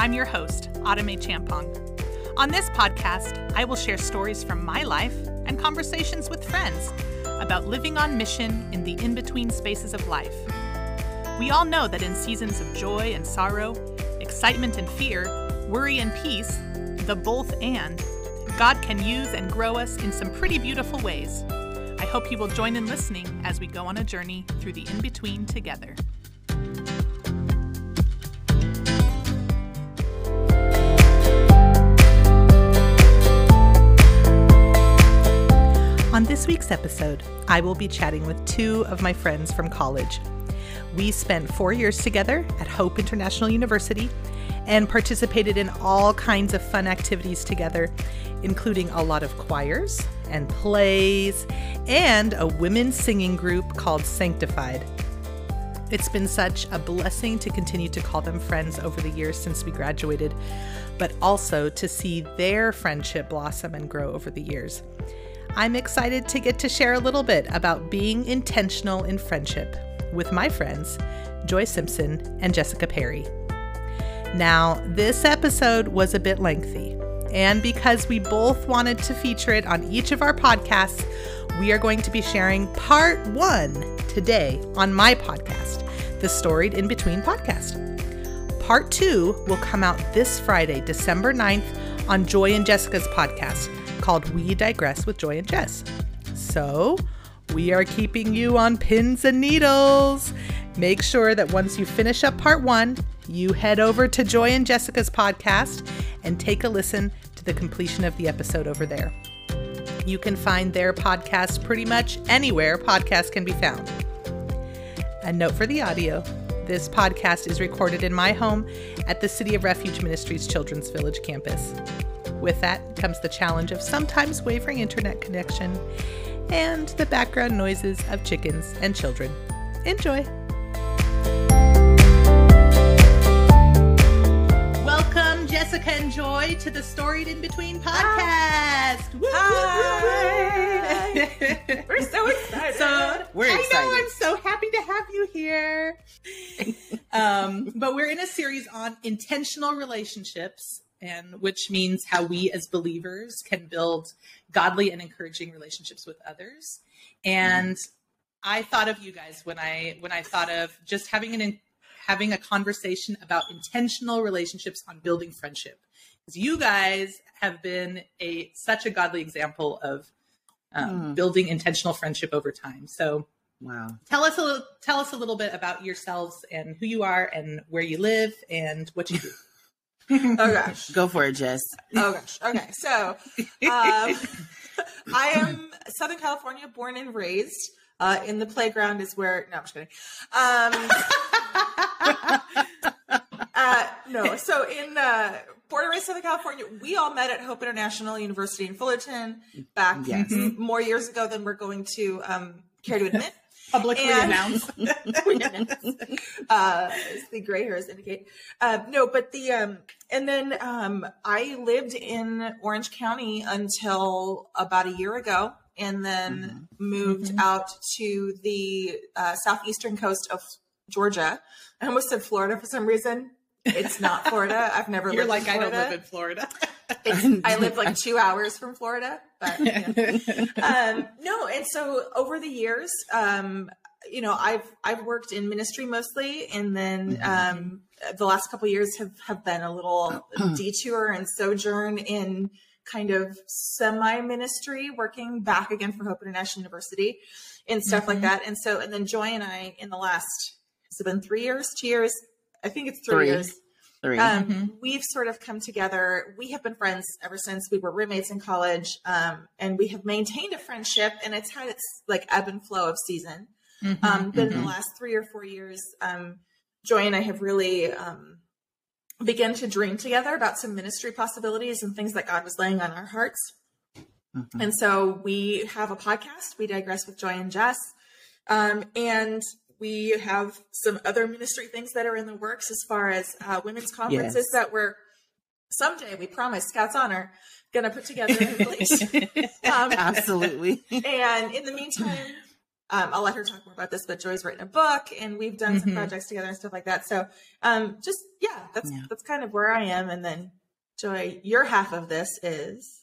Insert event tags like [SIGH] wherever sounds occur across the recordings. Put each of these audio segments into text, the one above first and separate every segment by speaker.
Speaker 1: I'm your host, Autumn Champong. On this podcast, I will share stories from my life and conversations with friends about living on mission in the in between spaces of life. We all know that in seasons of joy and sorrow, excitement and fear, worry and peace, the both and, God can use and grow us in some pretty beautiful ways. I hope you will join in listening as we go on a journey through the in between together. Week's episode, I will be chatting with two of my friends from college. We spent four years together at Hope International University and participated in all kinds of fun activities together, including a lot of choirs and plays and a women's singing group called Sanctified. It's been such a blessing to continue to call them friends over the years since we graduated, but also to see their friendship blossom and grow over the years. I'm excited to get to share a little bit about being intentional in friendship with my friends, Joi Simpson and Jessica Perry. Now, this episode was a bit lengthy, and because we both wanted to feature it on each of our podcasts, we are going to be sharing part one today on my podcast, the Storied In Between podcast. Part two will come out this Friday, December 9th, on Joi and Jessica's podcast called We Digress with Joi and Jess. So, we are keeping you on pins and needles. Make sure that once you finish up part one, you head over to Joi and Jessica's podcast and take a listen to the completion of the episode over there. You can find their podcast pretty much anywhere podcasts can be found. A note for the audio this podcast is recorded in my home at the City of Refuge Ministries Children's Village campus. With that comes the challenge of sometimes wavering internet connection and the background noises of chickens and children. Enjoy! Welcome, Jessica and Joi, to the Storied In Between podcast.
Speaker 2: Hi. We're so excited.
Speaker 1: So
Speaker 3: We're
Speaker 1: I know
Speaker 3: excited.
Speaker 1: I'm so happy to have you here. [LAUGHS] um, but we're in a series on intentional relationships, and which means how we as believers can build godly and encouraging relationships with others. And I thought of you guys when I when I thought of just having an having a conversation about intentional relationships on building friendship. Because you guys have been a such a godly example of um,
Speaker 3: Mm.
Speaker 1: building intentional friendship over time. So
Speaker 3: Wow.
Speaker 1: tell us a little tell us a little bit about yourselves and who you are and where you live and what you do. [LAUGHS]
Speaker 2: Oh gosh.
Speaker 3: Go for it, Jess.
Speaker 2: Oh gosh. Okay. So, um, I am Southern California, born and raised. Uh, in the playground is where. No, I'm just kidding. Um, [LAUGHS] uh, no. So in uh, born and raised Southern California, we all met at Hope International University in Fullerton back
Speaker 3: Yes.
Speaker 2: more years ago than we're going to um, care to admit.
Speaker 1: Publicly
Speaker 2: And-
Speaker 1: announced. [LAUGHS]
Speaker 2: uh, the gray hairs indicate. Uh, no, but the um, and then um, I lived in Orange County until about a year ago, and then moved out to the uh, southeastern coast of Georgia. I almost said Florida for some reason. It's not Florida. I've never
Speaker 1: You're
Speaker 2: lived
Speaker 1: like I don't live in Florida. [LAUGHS] [LAUGHS]
Speaker 2: I live like [LAUGHS] two hours from Florida, but yeah. [LAUGHS] um, no. And so over the years, um, you know, I've I've worked in ministry mostly, and then um, the last couple years have have been a little [CLEARS THROAT] detour and sojourn in kind of semi ministry, working back again for Hope International University and stuff like
Speaker 1: Mhm.
Speaker 2: that. And so, and then Joi and I, in the last, has it been three years, two years? I think it's three,
Speaker 3: Three.
Speaker 2: years.
Speaker 3: Three.
Speaker 2: Um,
Speaker 1: Mhm.
Speaker 2: We've sort of come together. We have been friends ever since we were roommates in college, um, and we have maintained a friendship. And it's had its like ebb and flow of season.
Speaker 1: Mm-hmm.
Speaker 2: Um, but in the
Speaker 3: mhm.
Speaker 2: last three or four years, um, Joi and I have really um, begun to dream together about some ministry possibilities and things that God was laying on our hearts.
Speaker 3: Mhm.
Speaker 2: And so we have a podcast, We Digress with Joi and Jess. Um, and we have some other ministry things that are in the works as far as uh, women's conferences
Speaker 3: Yes.
Speaker 2: that we're someday, we promise, Scouts Honor, going to put together [LAUGHS] um,
Speaker 3: Absolutely.
Speaker 2: and in the meantime, um, I'll let her talk more about this, but Joi's written a book and we've done some
Speaker 1: Mhm.
Speaker 2: projects together and stuff like that. So, um, just, yeah, that's,
Speaker 3: Yeah.
Speaker 2: that's kind of where I am. And then Joy, your half of this is,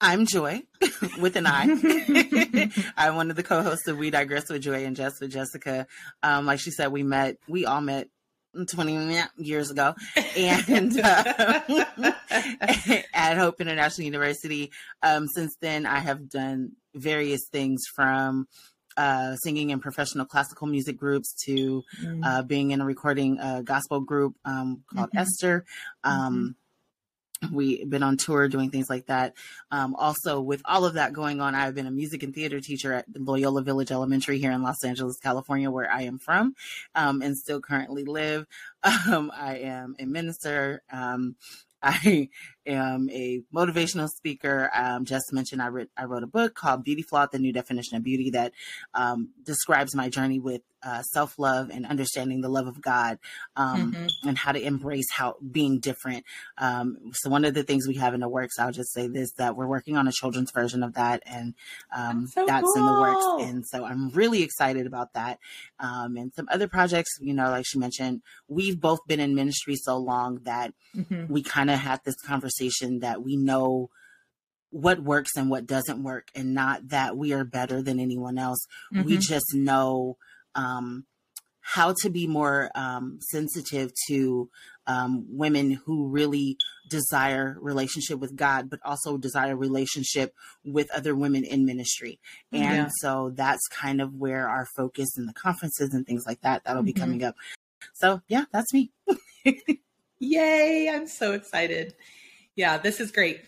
Speaker 3: I'm Joi [LAUGHS] with an I. [LAUGHS] I'm one of the co-hosts of We Digress with Joi and Jess with Jessica. Um, like she said, we met, we all met 20 years ago and uh, [LAUGHS] at Hope International University. Um, since then, I have done various things from uh, singing in professional classical music groups to
Speaker 1: Mm.
Speaker 3: uh, being in a recording uh, gospel group um, called
Speaker 1: Mhm.
Speaker 3: Esther. Um, We've been on tour doing things like that. Um, also, with all of that going on, I've been a music and theater teacher at Loyola Village Elementary here in Los Angeles, California, where I am from um, and still currently live. [LAUGHS] Um, I am a minister. Um, [LAUGHS] I am a motivational speaker. Um, just mentioned I, wrote I wrote a book called Beauty Flaw, The New Definition of Beauty that um, describes my journey with uh, self love and understanding the love of God um,
Speaker 1: Mhm.
Speaker 3: and how to embrace how being different. Um, so one of the things we have in the works, I'll just say this, that we're working on a children's version of that and um,
Speaker 1: That's so
Speaker 3: that's in the works. And so I'm really excited about that. Um, and some other projects, you know, like she mentioned, we've both been in ministry so long that
Speaker 1: Mhm.
Speaker 3: we kind of had this conversation that we know what works and what doesn't work and not that we are better than anyone else we
Speaker 1: Mhm.
Speaker 3: just know um, how to be more um, sensitive to um, women who really desire relationship with god but also desire relationship with other women in ministry and
Speaker 1: Yeah.
Speaker 3: so that's kind of where our focus in the conferences and things like that that'll be
Speaker 1: Mhm.
Speaker 3: coming up so yeah that's me [LAUGHS]
Speaker 1: Yay, I'm so excited. Yeah, this is great.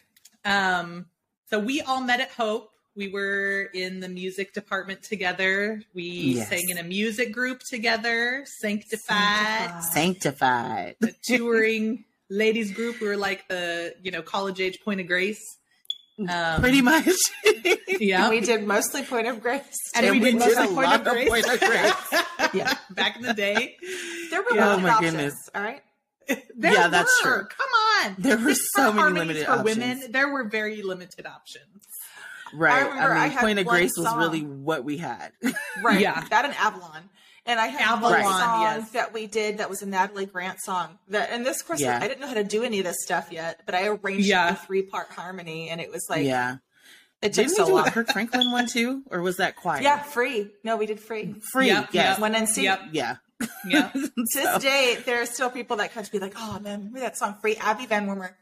Speaker 1: Um, so we all met at Hope. We were in the music department together. We
Speaker 3: Yes.
Speaker 1: sang in a music group together, Sanctified,
Speaker 3: sanctified
Speaker 1: the touring ladies group. We were like the, you know, college age point of grace. Um,
Speaker 3: pretty much [LAUGHS]
Speaker 1: Yeah.
Speaker 2: we did mostly Point of Grace.
Speaker 1: and
Speaker 3: And
Speaker 1: we,
Speaker 3: we
Speaker 1: did
Speaker 3: did
Speaker 1: mostly
Speaker 3: a
Speaker 1: point
Speaker 3: lot
Speaker 1: of
Speaker 3: of
Speaker 1: grace.
Speaker 3: Point of Grace. [LAUGHS]
Speaker 1: yeah, back in the day.
Speaker 2: There were
Speaker 1: Yeah.
Speaker 2: limited
Speaker 3: Oh my
Speaker 2: options,
Speaker 3: goodness.
Speaker 2: all right?
Speaker 1: There [LAUGHS]
Speaker 3: Yeah, that's true.
Speaker 1: Come on.
Speaker 3: There were so many limited
Speaker 1: for
Speaker 3: options.
Speaker 1: women. There were very limited options.
Speaker 3: Right i,
Speaker 2: I
Speaker 3: mean
Speaker 2: had
Speaker 3: point of grace was really what we had [LAUGHS]
Speaker 2: Right.
Speaker 1: Yeah.
Speaker 2: That and Avalon. And I had one
Speaker 1: Avalon,
Speaker 2: song
Speaker 1: yes.
Speaker 2: that we did that was a Natalie Grant song. That and this, course,
Speaker 3: Yeah.
Speaker 2: I didn't know how to do any of this stuff yet, but I arranged
Speaker 1: Yeah.
Speaker 2: for three part harmony, and it was like
Speaker 3: yeah
Speaker 2: it took
Speaker 3: didn't
Speaker 2: so
Speaker 3: we do
Speaker 2: long.
Speaker 3: a kirk franklin one too or was that choir
Speaker 2: Yeah, free. No, we did free.
Speaker 3: free
Speaker 1: Yep,
Speaker 3: yes
Speaker 1: yep.
Speaker 2: One and see.
Speaker 1: Yep.
Speaker 3: yeah
Speaker 1: Yeah. [LAUGHS] [LAUGHS]
Speaker 2: To
Speaker 3: So-
Speaker 2: this day, there are still people that come to be like, "Oh man, remember that song "Free"? Abby Van Wormer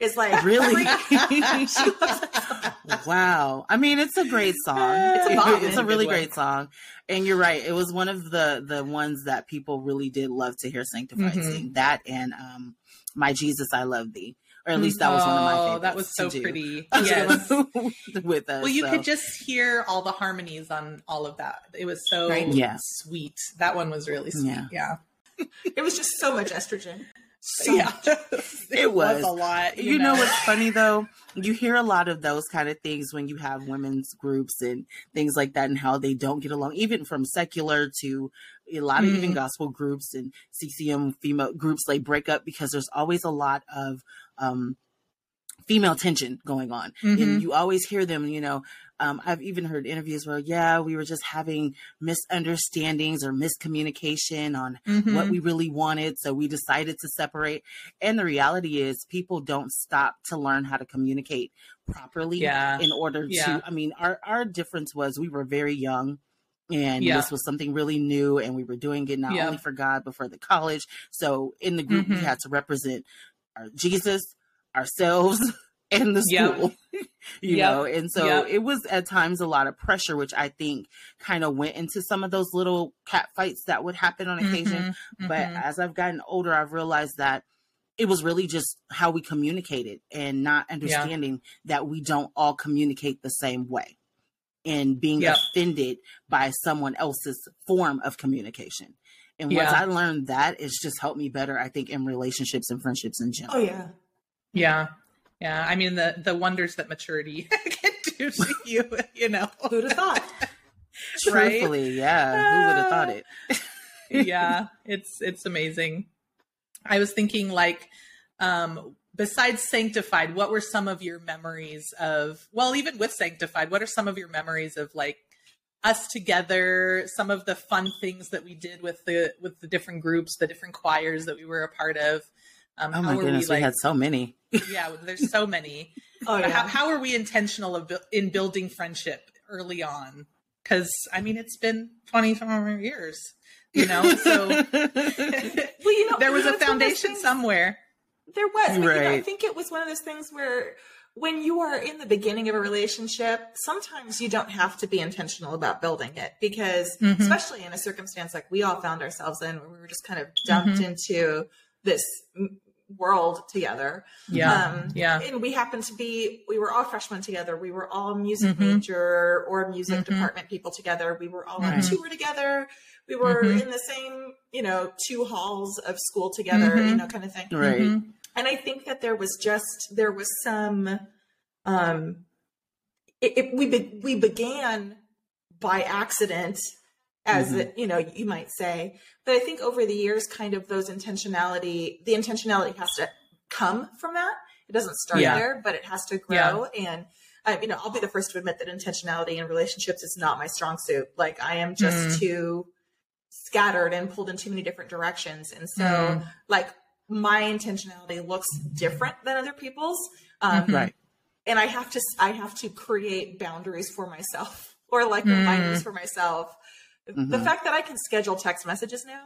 Speaker 2: is like, [LAUGHS]
Speaker 3: Really?
Speaker 2: Free. [LAUGHS] She loves that song.
Speaker 3: wow i mean it's a great song
Speaker 2: It's a bop.
Speaker 3: it's a really
Speaker 1: Good one.
Speaker 3: great song and you're right it was one of the the ones that people really did love to hear sanctified
Speaker 1: Mhm.
Speaker 3: sing that and um my jesus i love thee or at least that was one of my
Speaker 1: Oh,
Speaker 3: favorites
Speaker 1: that was so
Speaker 3: to do.
Speaker 1: pretty. [LAUGHS] Yes.
Speaker 3: with us
Speaker 1: Well, you
Speaker 3: so.
Speaker 1: could just hear all the harmonies on all of that. It was so
Speaker 2: Right.
Speaker 3: Yeah.
Speaker 1: sweet. That one was really sweet.
Speaker 3: Yeah.
Speaker 1: Yeah.
Speaker 2: It was just so much estrogen. So
Speaker 1: Yeah. [LAUGHS] it, was.
Speaker 3: was.
Speaker 1: a lot.
Speaker 3: you know what's funny though you hear a lot of those kind of things when you have women's groups and things like that and how they don't get along even from secular to a lot of even
Speaker 1: Mhm.
Speaker 3: gospel groups and ccm female groups they break up because there's always a lot of um female tension going on
Speaker 1: Mhm.
Speaker 3: and you always hear them you know um, i've even heard interviews where yeah we were just having misunderstandings or miscommunication on
Speaker 1: Mhm.
Speaker 3: what we really wanted. So we decided to separate. And the reality is, people don't stop to learn how to communicate properly
Speaker 1: Yeah.
Speaker 3: in order
Speaker 1: Yeah.
Speaker 3: to. I mean, our, our difference was we were very young. And
Speaker 1: Yeah.
Speaker 3: this was something really new, and we were doing it not only for God but for the college. So in the group, we
Speaker 1: Mhm.
Speaker 3: had to represent our Jesus, ourselves, [LAUGHS] and the
Speaker 1: Yep.
Speaker 3: school. [LAUGHS] you
Speaker 1: Yep.
Speaker 3: know, and so
Speaker 1: Yep.
Speaker 3: it was at times a lot of pressure, which I think kind of went into some of those little cat fights that would happen on occasion.
Speaker 1: Mhm.
Speaker 3: But
Speaker 1: Mhm.
Speaker 3: as I've gotten older, I've realized that it was really just how we communicated and not understanding that we don't all communicate the same way and being
Speaker 1: Yep.
Speaker 3: offended by someone else's form of communication. And once
Speaker 1: Yeah.
Speaker 3: I learned that, it's just helped me better, I think, in relationships and friendships in general.
Speaker 2: Oh yeah.
Speaker 1: Yeah. Yeah. I mean, the, the wonders that maturity [LAUGHS] can do to you, you know.
Speaker 2: Who'd have thought? [LAUGHS]
Speaker 1: Right?
Speaker 3: Truthfully, yeah. Who would have thought it? [LAUGHS]
Speaker 1: yeah, it's it's amazing. I was thinking like um besides sanctified, what were some of your memories of well, even with sanctified, what are some of your memories of like us together, some of the fun things that we did with the with the different groups, the different choirs that we were a part of.
Speaker 3: Um, oh my goodness, we, like, we, had so many. [LAUGHS]
Speaker 1: yeah, there's so many. [LAUGHS]
Speaker 2: oh yeah.
Speaker 1: How, how, are we intentional of, in building friendship early on? Because I mean, it's been 25 years, you know. So, [LAUGHS] well, you know, there was a foundation things, somewhere.
Speaker 2: There was, right. You know, I think it was one of those things where when you are in the beginning of a relationship, sometimes you don't have to be intentional about building it because, mm-hmm. especially in a circumstance like we all found ourselves in, where we were just kind of dumped mm-hmm. into this world together.
Speaker 1: Yeah. Um, yeah.
Speaker 2: And we happened to be, we were all freshmen together. We were all music mm-hmm. major or music mm-hmm. department people together. We were all on tour together. We were mm-hmm. in the same, you know, two halls of school together, you mm-hmm. know, kind of thing.
Speaker 3: Right. Mm-hmm.
Speaker 2: And I think that there was just, there was some, um, it, it we, be, we began by accident as mm-hmm. you know you might say but i think over the years kind of those intentionality the intentionality has to come from that it doesn't start yeah. there but it has to grow yeah. and uh, you know i'll be the first to admit that intentionality in relationships is not my strong suit like i am just mm. too scattered and pulled in too many different directions and so mm. like my intentionality looks different than other people's um,
Speaker 3: mm-hmm. right
Speaker 2: and i have to i have to create boundaries for myself [LAUGHS] or like mm. reminders for myself Mm-hmm. The fact that I can schedule text messages now,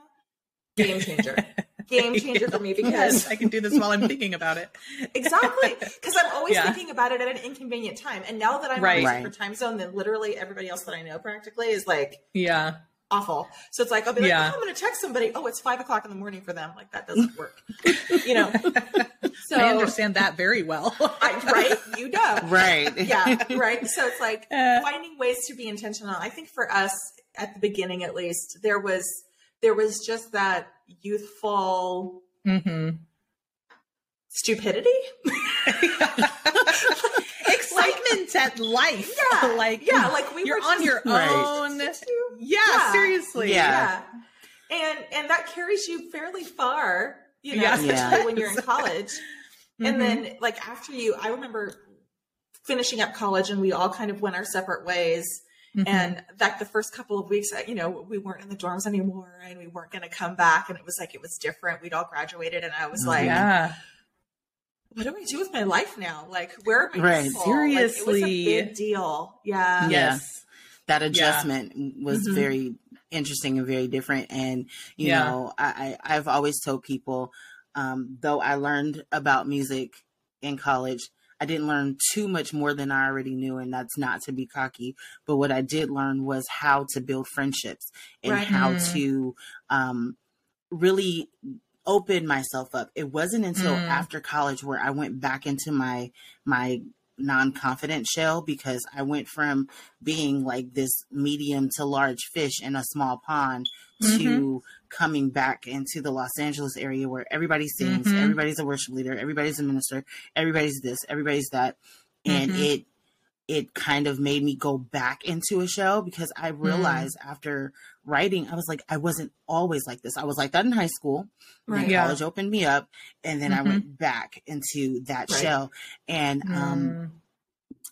Speaker 2: game changer. [LAUGHS] game changer for me because
Speaker 1: I can do this while I'm thinking about it. [LAUGHS]
Speaker 2: exactly. Because I'm always yeah. thinking about it at an inconvenient time. And now that I'm right. on a different time zone than literally everybody else that I know practically is like
Speaker 1: Yeah.
Speaker 2: Awful. So it's like I'll be like, yeah. oh, I'm gonna text somebody. Oh, it's five o'clock in the morning for them. Like that doesn't work. [LAUGHS] you know.
Speaker 1: So I understand that very well. [LAUGHS]
Speaker 2: I, right? You know.
Speaker 3: Right. [LAUGHS]
Speaker 2: Yeah. Right. So it's like uh, finding ways to be intentional. I think for us, at the beginning at least there was there was just that youthful
Speaker 1: mm-hmm.
Speaker 2: stupidity
Speaker 1: excitement at life [LAUGHS]
Speaker 2: yeah [LAUGHS]
Speaker 1: like
Speaker 2: yeah like we
Speaker 1: you're
Speaker 2: were
Speaker 1: on your own yeah, yeah, seriously
Speaker 2: yeah. yeah. and and that carries you fairly far you know yeah. especially when you're in college mm-hmm. [LAUGHS] and then like after you i remember finishing up college and we all kind of went our separate ways Mm-hmm. And that the first couple of weeks, you know, we weren't in the dorms anymore and we weren't going to come back. And it was like, it was different. We'd all graduated. And I was like,
Speaker 1: yeah.
Speaker 2: What do I do with my life now? Like, where am I?
Speaker 1: Right. People? Seriously.
Speaker 2: Like, it was a big deal. Yeah.
Speaker 3: Yes. That adjustment yeah. was mm-hmm. very interesting and very different. And, you yeah. know, I, I've always told people, um, though I learned about music in college, I didn't learn too much more than I already knew, and that's not to be cocky. But what I did learn was how to build friendships and right. how to um, really open myself up. It wasn't until mm. after college where I went back into my my non-confident shell because I went from being like this medium to large fish in a small pond mm-hmm. to coming back into the Los Angeles area where everybody sings, mm-hmm. everybody's a worship leader, everybody's a minister, everybody's this, everybody's that. And mm-hmm. it it kind of made me go back into a shell because I mm. realized mm. after writing, I was like, I wasn't always like this. I was like that in high school. Right. Then yeah. college opened me up, and then I went mm-hmm. back into that right. shell. And um, mm.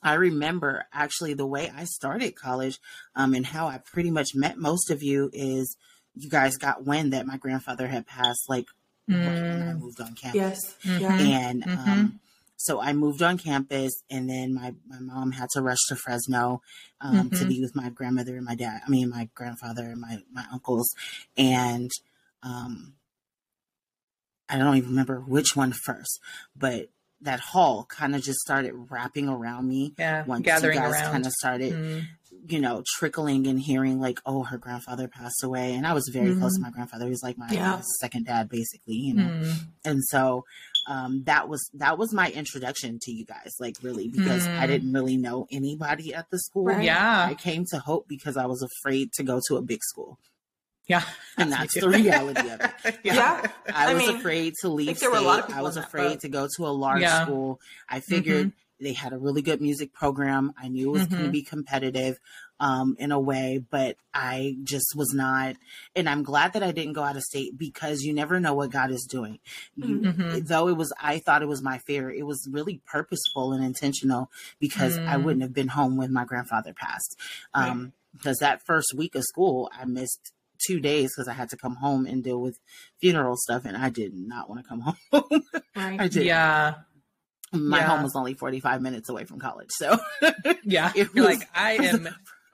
Speaker 3: I remember actually the way I started college um, and how I pretty much met most of you is you guys got wind that my grandfather had passed like mm. when I mm. moved on campus.
Speaker 2: Yes.
Speaker 3: Mm-hmm. And mm-hmm. Um, so I moved on campus and then my, my mom had to rush to Fresno um, mm-hmm. to be with my grandmother and my dad, I mean, my grandfather and my, my uncles. And um, I don't even remember which one first, but that hall kind of just started wrapping around me.
Speaker 1: Yeah, once gathering you guys
Speaker 3: kind of started, mm. you know, trickling and hearing like, oh, her grandfather passed away, and I was very mm. close to mm-hmm. my grandfather. He was like my yeah. second dad, basically, you know. Mm. And so um, that was that was my introduction to you guys, like really, because I mm. didn't really know anybody at the school.
Speaker 1: Right. Yeah,
Speaker 3: I came to Hope because I was afraid to go to a big school.
Speaker 1: Yeah. [LAUGHS]
Speaker 3: And that's [LAUGHS] the reality of
Speaker 2: it. yeah. yeah.
Speaker 3: I, I was mean, afraid to leave state. I was afraid to go to a large yeah. school. I figured mm-hmm. they had a really good music program. I knew it was mm-hmm. going to be competitive um, in a way, but I just was not. And I'm glad that I didn't go out of state because you never know what God is doing. You, mm-hmm. Though it was, I thought it was my fear, it was really purposeful and intentional because I mm. wouldn't have been home when my grandfather passed. Um, right because that first week of school, I missed two days because I had to come home and deal with funeral stuff, and I did not want to come [LAUGHS] home.
Speaker 2: Right.
Speaker 3: I did.
Speaker 1: Yeah.
Speaker 3: My
Speaker 1: Yeah.
Speaker 3: home was only 45 minutes away from college. So
Speaker 1: Yeah. [LAUGHS] [LAUGHS]
Speaker 3: It was-
Speaker 1: like, I am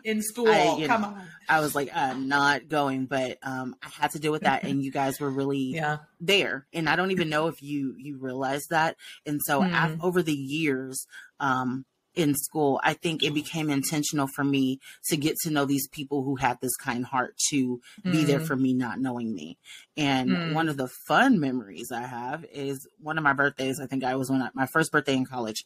Speaker 1: in school.
Speaker 3: I,
Speaker 1: Come
Speaker 3: know,
Speaker 1: on.
Speaker 3: I was like, I'm not going, but um, I had to deal with that. And you guys were really [LAUGHS]
Speaker 1: Yeah.
Speaker 3: there. And I don't even know if you, you realized that. And so
Speaker 1: Hmm.
Speaker 3: af- over the years, um, in school, I think it became intentional for me to get to know these people who had this kind heart to be there
Speaker 1: Mm.
Speaker 3: for me not knowing me. And
Speaker 1: Mm.
Speaker 3: one of the fun memories I have is one of my birthdays. I think I was when I, my first birthday in college.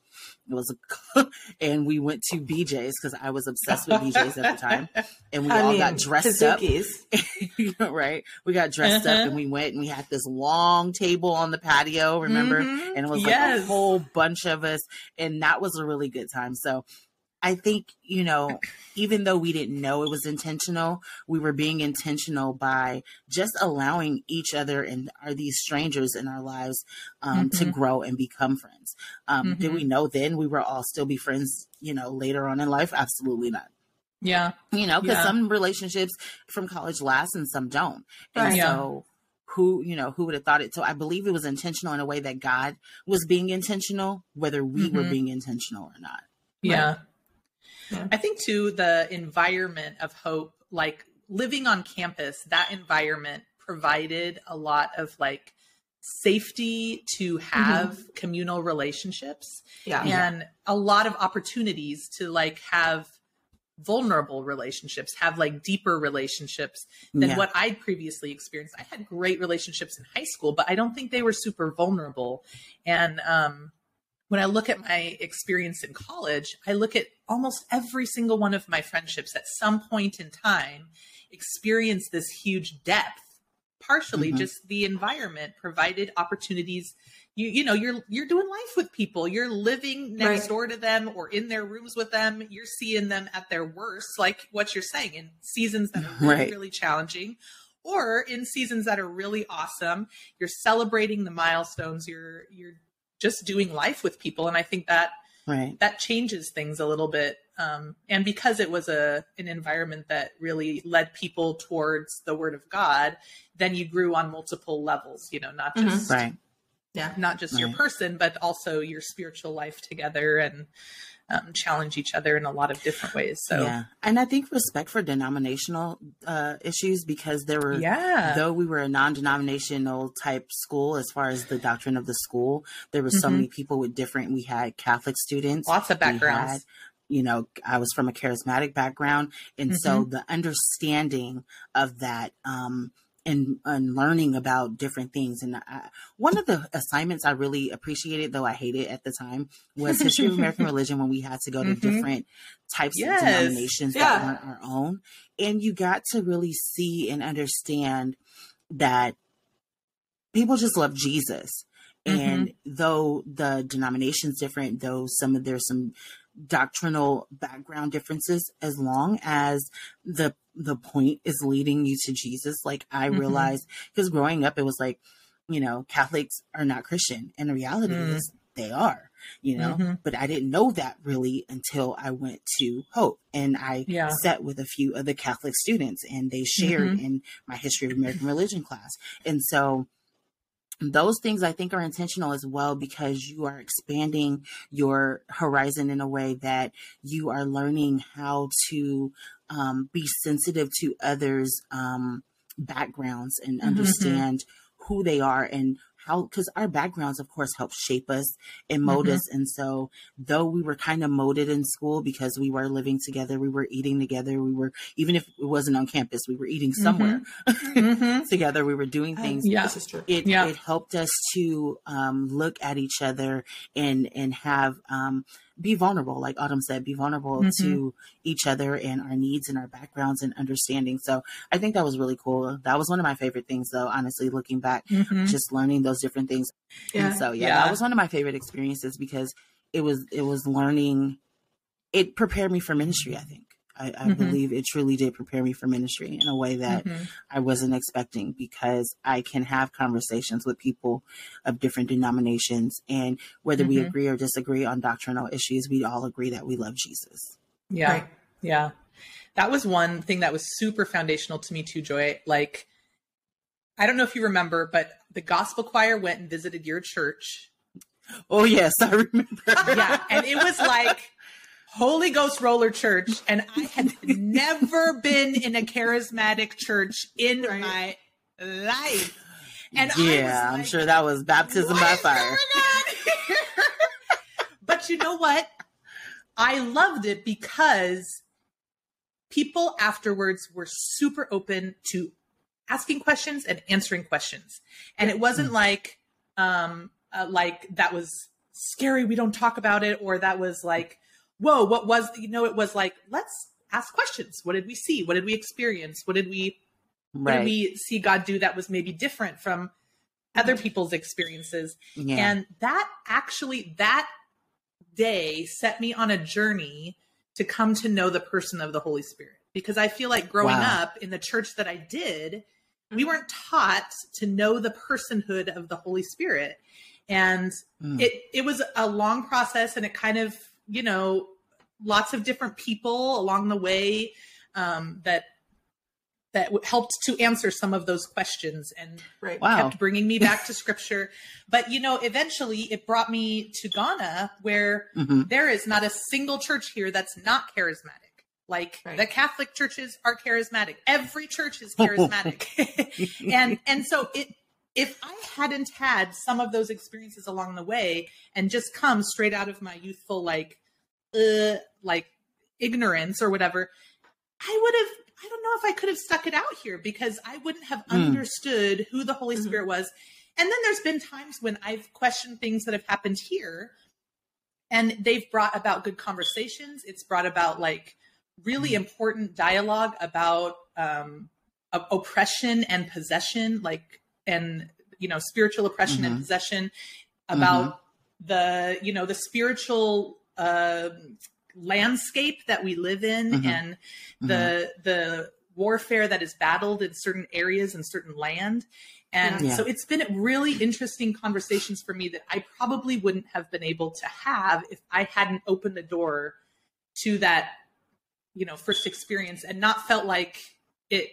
Speaker 3: It was, a, [LAUGHS] and we went to BJ's because I was obsessed with BJ's at the time. [LAUGHS] And we
Speaker 2: I
Speaker 3: all
Speaker 2: mean,
Speaker 3: got dressed up, [LAUGHS] right? We got dressed
Speaker 1: Uh-huh.
Speaker 3: up and we went and we had this long table on the patio, remember?
Speaker 1: Mhm.
Speaker 3: And it was like
Speaker 1: Yes.
Speaker 3: a whole bunch of us. And that was a really good time. So I think, you know, even though we didn't know it was intentional, we were being intentional by just allowing each other and are these strangers in our lives um, to
Speaker 1: Mhm.
Speaker 3: grow and become friends. Um, Did
Speaker 1: Mhm.
Speaker 3: we know then we were all still be friends, you know, later on in life? Absolutely not
Speaker 1: Yeah.
Speaker 3: you know because
Speaker 1: Yeah.
Speaker 3: some relationships from college last and some don't and
Speaker 2: Right.
Speaker 3: So who you know who would have thought it so i believe it was intentional in a way that god was being intentional whether we were
Speaker 1: Mhm.
Speaker 3: being intentional or not
Speaker 1: Yeah.
Speaker 2: Yeah.
Speaker 1: I think too the environment of hope, like living on campus, that environment provided a lot of like safety to have communal relationships
Speaker 2: Yeah.
Speaker 1: and a lot of opportunities to like have vulnerable relationships, have like deeper relationships than
Speaker 3: Yeah.
Speaker 1: what I'd previously experienced. I had great relationships in high school, but I don't think they were super vulnerable. And um, when I look at my experience in college, I look at almost every single one of my friendships at some point in time experienced this huge depth. Partially
Speaker 3: Mhm.
Speaker 1: just the environment provided opportunities. You you know, you're you're doing life with people. You're living next
Speaker 2: Right.
Speaker 1: door to them or in their rooms with them. You're seeing them at their worst, like what you're saying, in seasons that are [LAUGHS] really,
Speaker 3: Right.
Speaker 1: really challenging or in seasons that are really awesome. You're celebrating the milestones. You're you're just doing life with people, and I think that
Speaker 3: right
Speaker 1: that changes things a little bit. Um, and because it was a an environment that really led people towards the Word of God, then you grew on multiple levels. You know, not
Speaker 2: Mhm.
Speaker 1: just
Speaker 3: right
Speaker 2: Yeah.
Speaker 1: not just your person, but also your spiritual life together and um, challenge each other in a lot of different ways. So
Speaker 3: yeah and i think respect for denominational uh issues because there were
Speaker 1: yeah,
Speaker 3: though we were a non-denominational type school as far as the doctrine of the school there were so
Speaker 1: Mhm.
Speaker 3: many people with different we had catholic students
Speaker 1: lots of
Speaker 3: had,
Speaker 1: backgrounds.
Speaker 3: you know i was from a charismatic background and so
Speaker 1: Mm-hmm.
Speaker 3: the understanding of that um and, and learning about different things and I, one of the assignments i really appreciated though i hated at the time was history of american [LAUGHS] religion when we had to go to
Speaker 1: Mhm.
Speaker 3: different types
Speaker 1: Yes.
Speaker 3: of denominations that
Speaker 2: Yeah.
Speaker 3: weren't our own and you got to really see and understand that people just love jesus and though the denomination's different though some of there's some doctrinal background differences as long as the the point is leading you to Jesus like I
Speaker 1: Mhm.
Speaker 3: realized because growing up it was like you know Catholics are not Christian and the reality
Speaker 1: Mm.
Speaker 3: is they are you know
Speaker 1: Mhm.
Speaker 3: but I didn't know that really until I went to Hope and I
Speaker 1: Yeah.
Speaker 3: sat with a few of the Catholic students and they shared
Speaker 1: Mm-hmm.
Speaker 3: in my history of American religion class and so those things I think are intentional as well because you are expanding your horizon in a way that you are learning how to um, be sensitive to others' um, backgrounds and
Speaker 1: Mhm.
Speaker 3: understand who they are and how because our backgrounds of course help shape us and mold
Speaker 1: Mhm.
Speaker 3: us and so though we were kind of molded in school because we were living together we were eating together we were even if it wasn't on campus we were eating somewhere
Speaker 1: Mhm. [LAUGHS]
Speaker 3: together we were doing things
Speaker 1: Yeah.
Speaker 2: This is true.
Speaker 3: it
Speaker 1: Yeah.
Speaker 3: it helped us to um, look at each other and and have um, be vulnerable, like Autumn said, be vulnerable
Speaker 1: Mhm.
Speaker 3: to each other and our needs and our backgrounds and understanding. So I think that was really cool. That was one of my favorite things, though. Honestly, looking back,
Speaker 1: Mhm.
Speaker 3: just learning those different things.
Speaker 2: Yeah.
Speaker 3: And so yeah,
Speaker 1: Yeah.
Speaker 3: that was one of my favorite experiences because it was it was learning. It prepared me for ministry. I think. I, I
Speaker 1: Mhm.
Speaker 3: believe it truly did prepare me for ministry in a way that
Speaker 1: Mhm.
Speaker 3: I wasn't expecting because I can have conversations with people of different denominations. And whether we
Speaker 1: Mhm.
Speaker 3: agree or disagree on doctrinal issues, we all agree that we love Jesus.
Speaker 1: Yeah.
Speaker 2: Right.
Speaker 1: Yeah. that was one thing that was super foundational to me too, Joi. Like, I don't know if you remember, but the gospel choir went and visited your church.
Speaker 3: Oh yes, [LAUGHS] I remember.
Speaker 1: yeah, and it was like Holy Ghost Roller Church, and I had never been in a charismatic church in right. my life.
Speaker 3: And yeah, like, I'm sure that was baptism by fire. [LAUGHS]
Speaker 1: but you know what? I loved it because people afterwards were super open to asking questions and answering questions. And it wasn't mm-hmm. like um uh, like that was scary we don't talk about it or that was like whoa what was you know it was like let's ask questions what did we see what did we experience what did we right. what did we see god do that was maybe different from other mm-hmm. people's experiences yeah. and that actually that day set me on a journey to come to know the person of the holy spirit because i feel like growing wow. up in the church that i did we mm-hmm. weren't taught to know the personhood of the holy spirit and mm. it it was a long process and it kind of you know lots of different people along the way um, that that helped to answer some of those questions and right. wow. kept bringing me back to [LAUGHS] scripture. But you know, eventually it brought me to Ghana, where mm-hmm. there is not a single church here that's not charismatic. Like right. the Catholic churches are charismatic. Every church is [LAUGHS] charismatic. [LAUGHS] and and so it if I hadn't had some of those experiences along the way and just come straight out of my youthful like uh, like ignorance or whatever, I would have I don't know if I could have stuck it out here because I wouldn't have mm. understood who the Holy mm-hmm. Spirit was. And then there's been times when I've questioned things that have happened here and they've brought about good conversations. It's brought about like really mm. important dialogue about um, oppression and possession, like and you know spiritual oppression mm-hmm. and possession about mm-hmm. the you know the spiritual uh, landscape that we live in mm-hmm. and the mm-hmm. the warfare that is battled in certain areas and certain land and yeah. so it's been really interesting conversations for me that I probably wouldn't have been able to have if I hadn't opened the door to that, you know, first experience and not felt like it,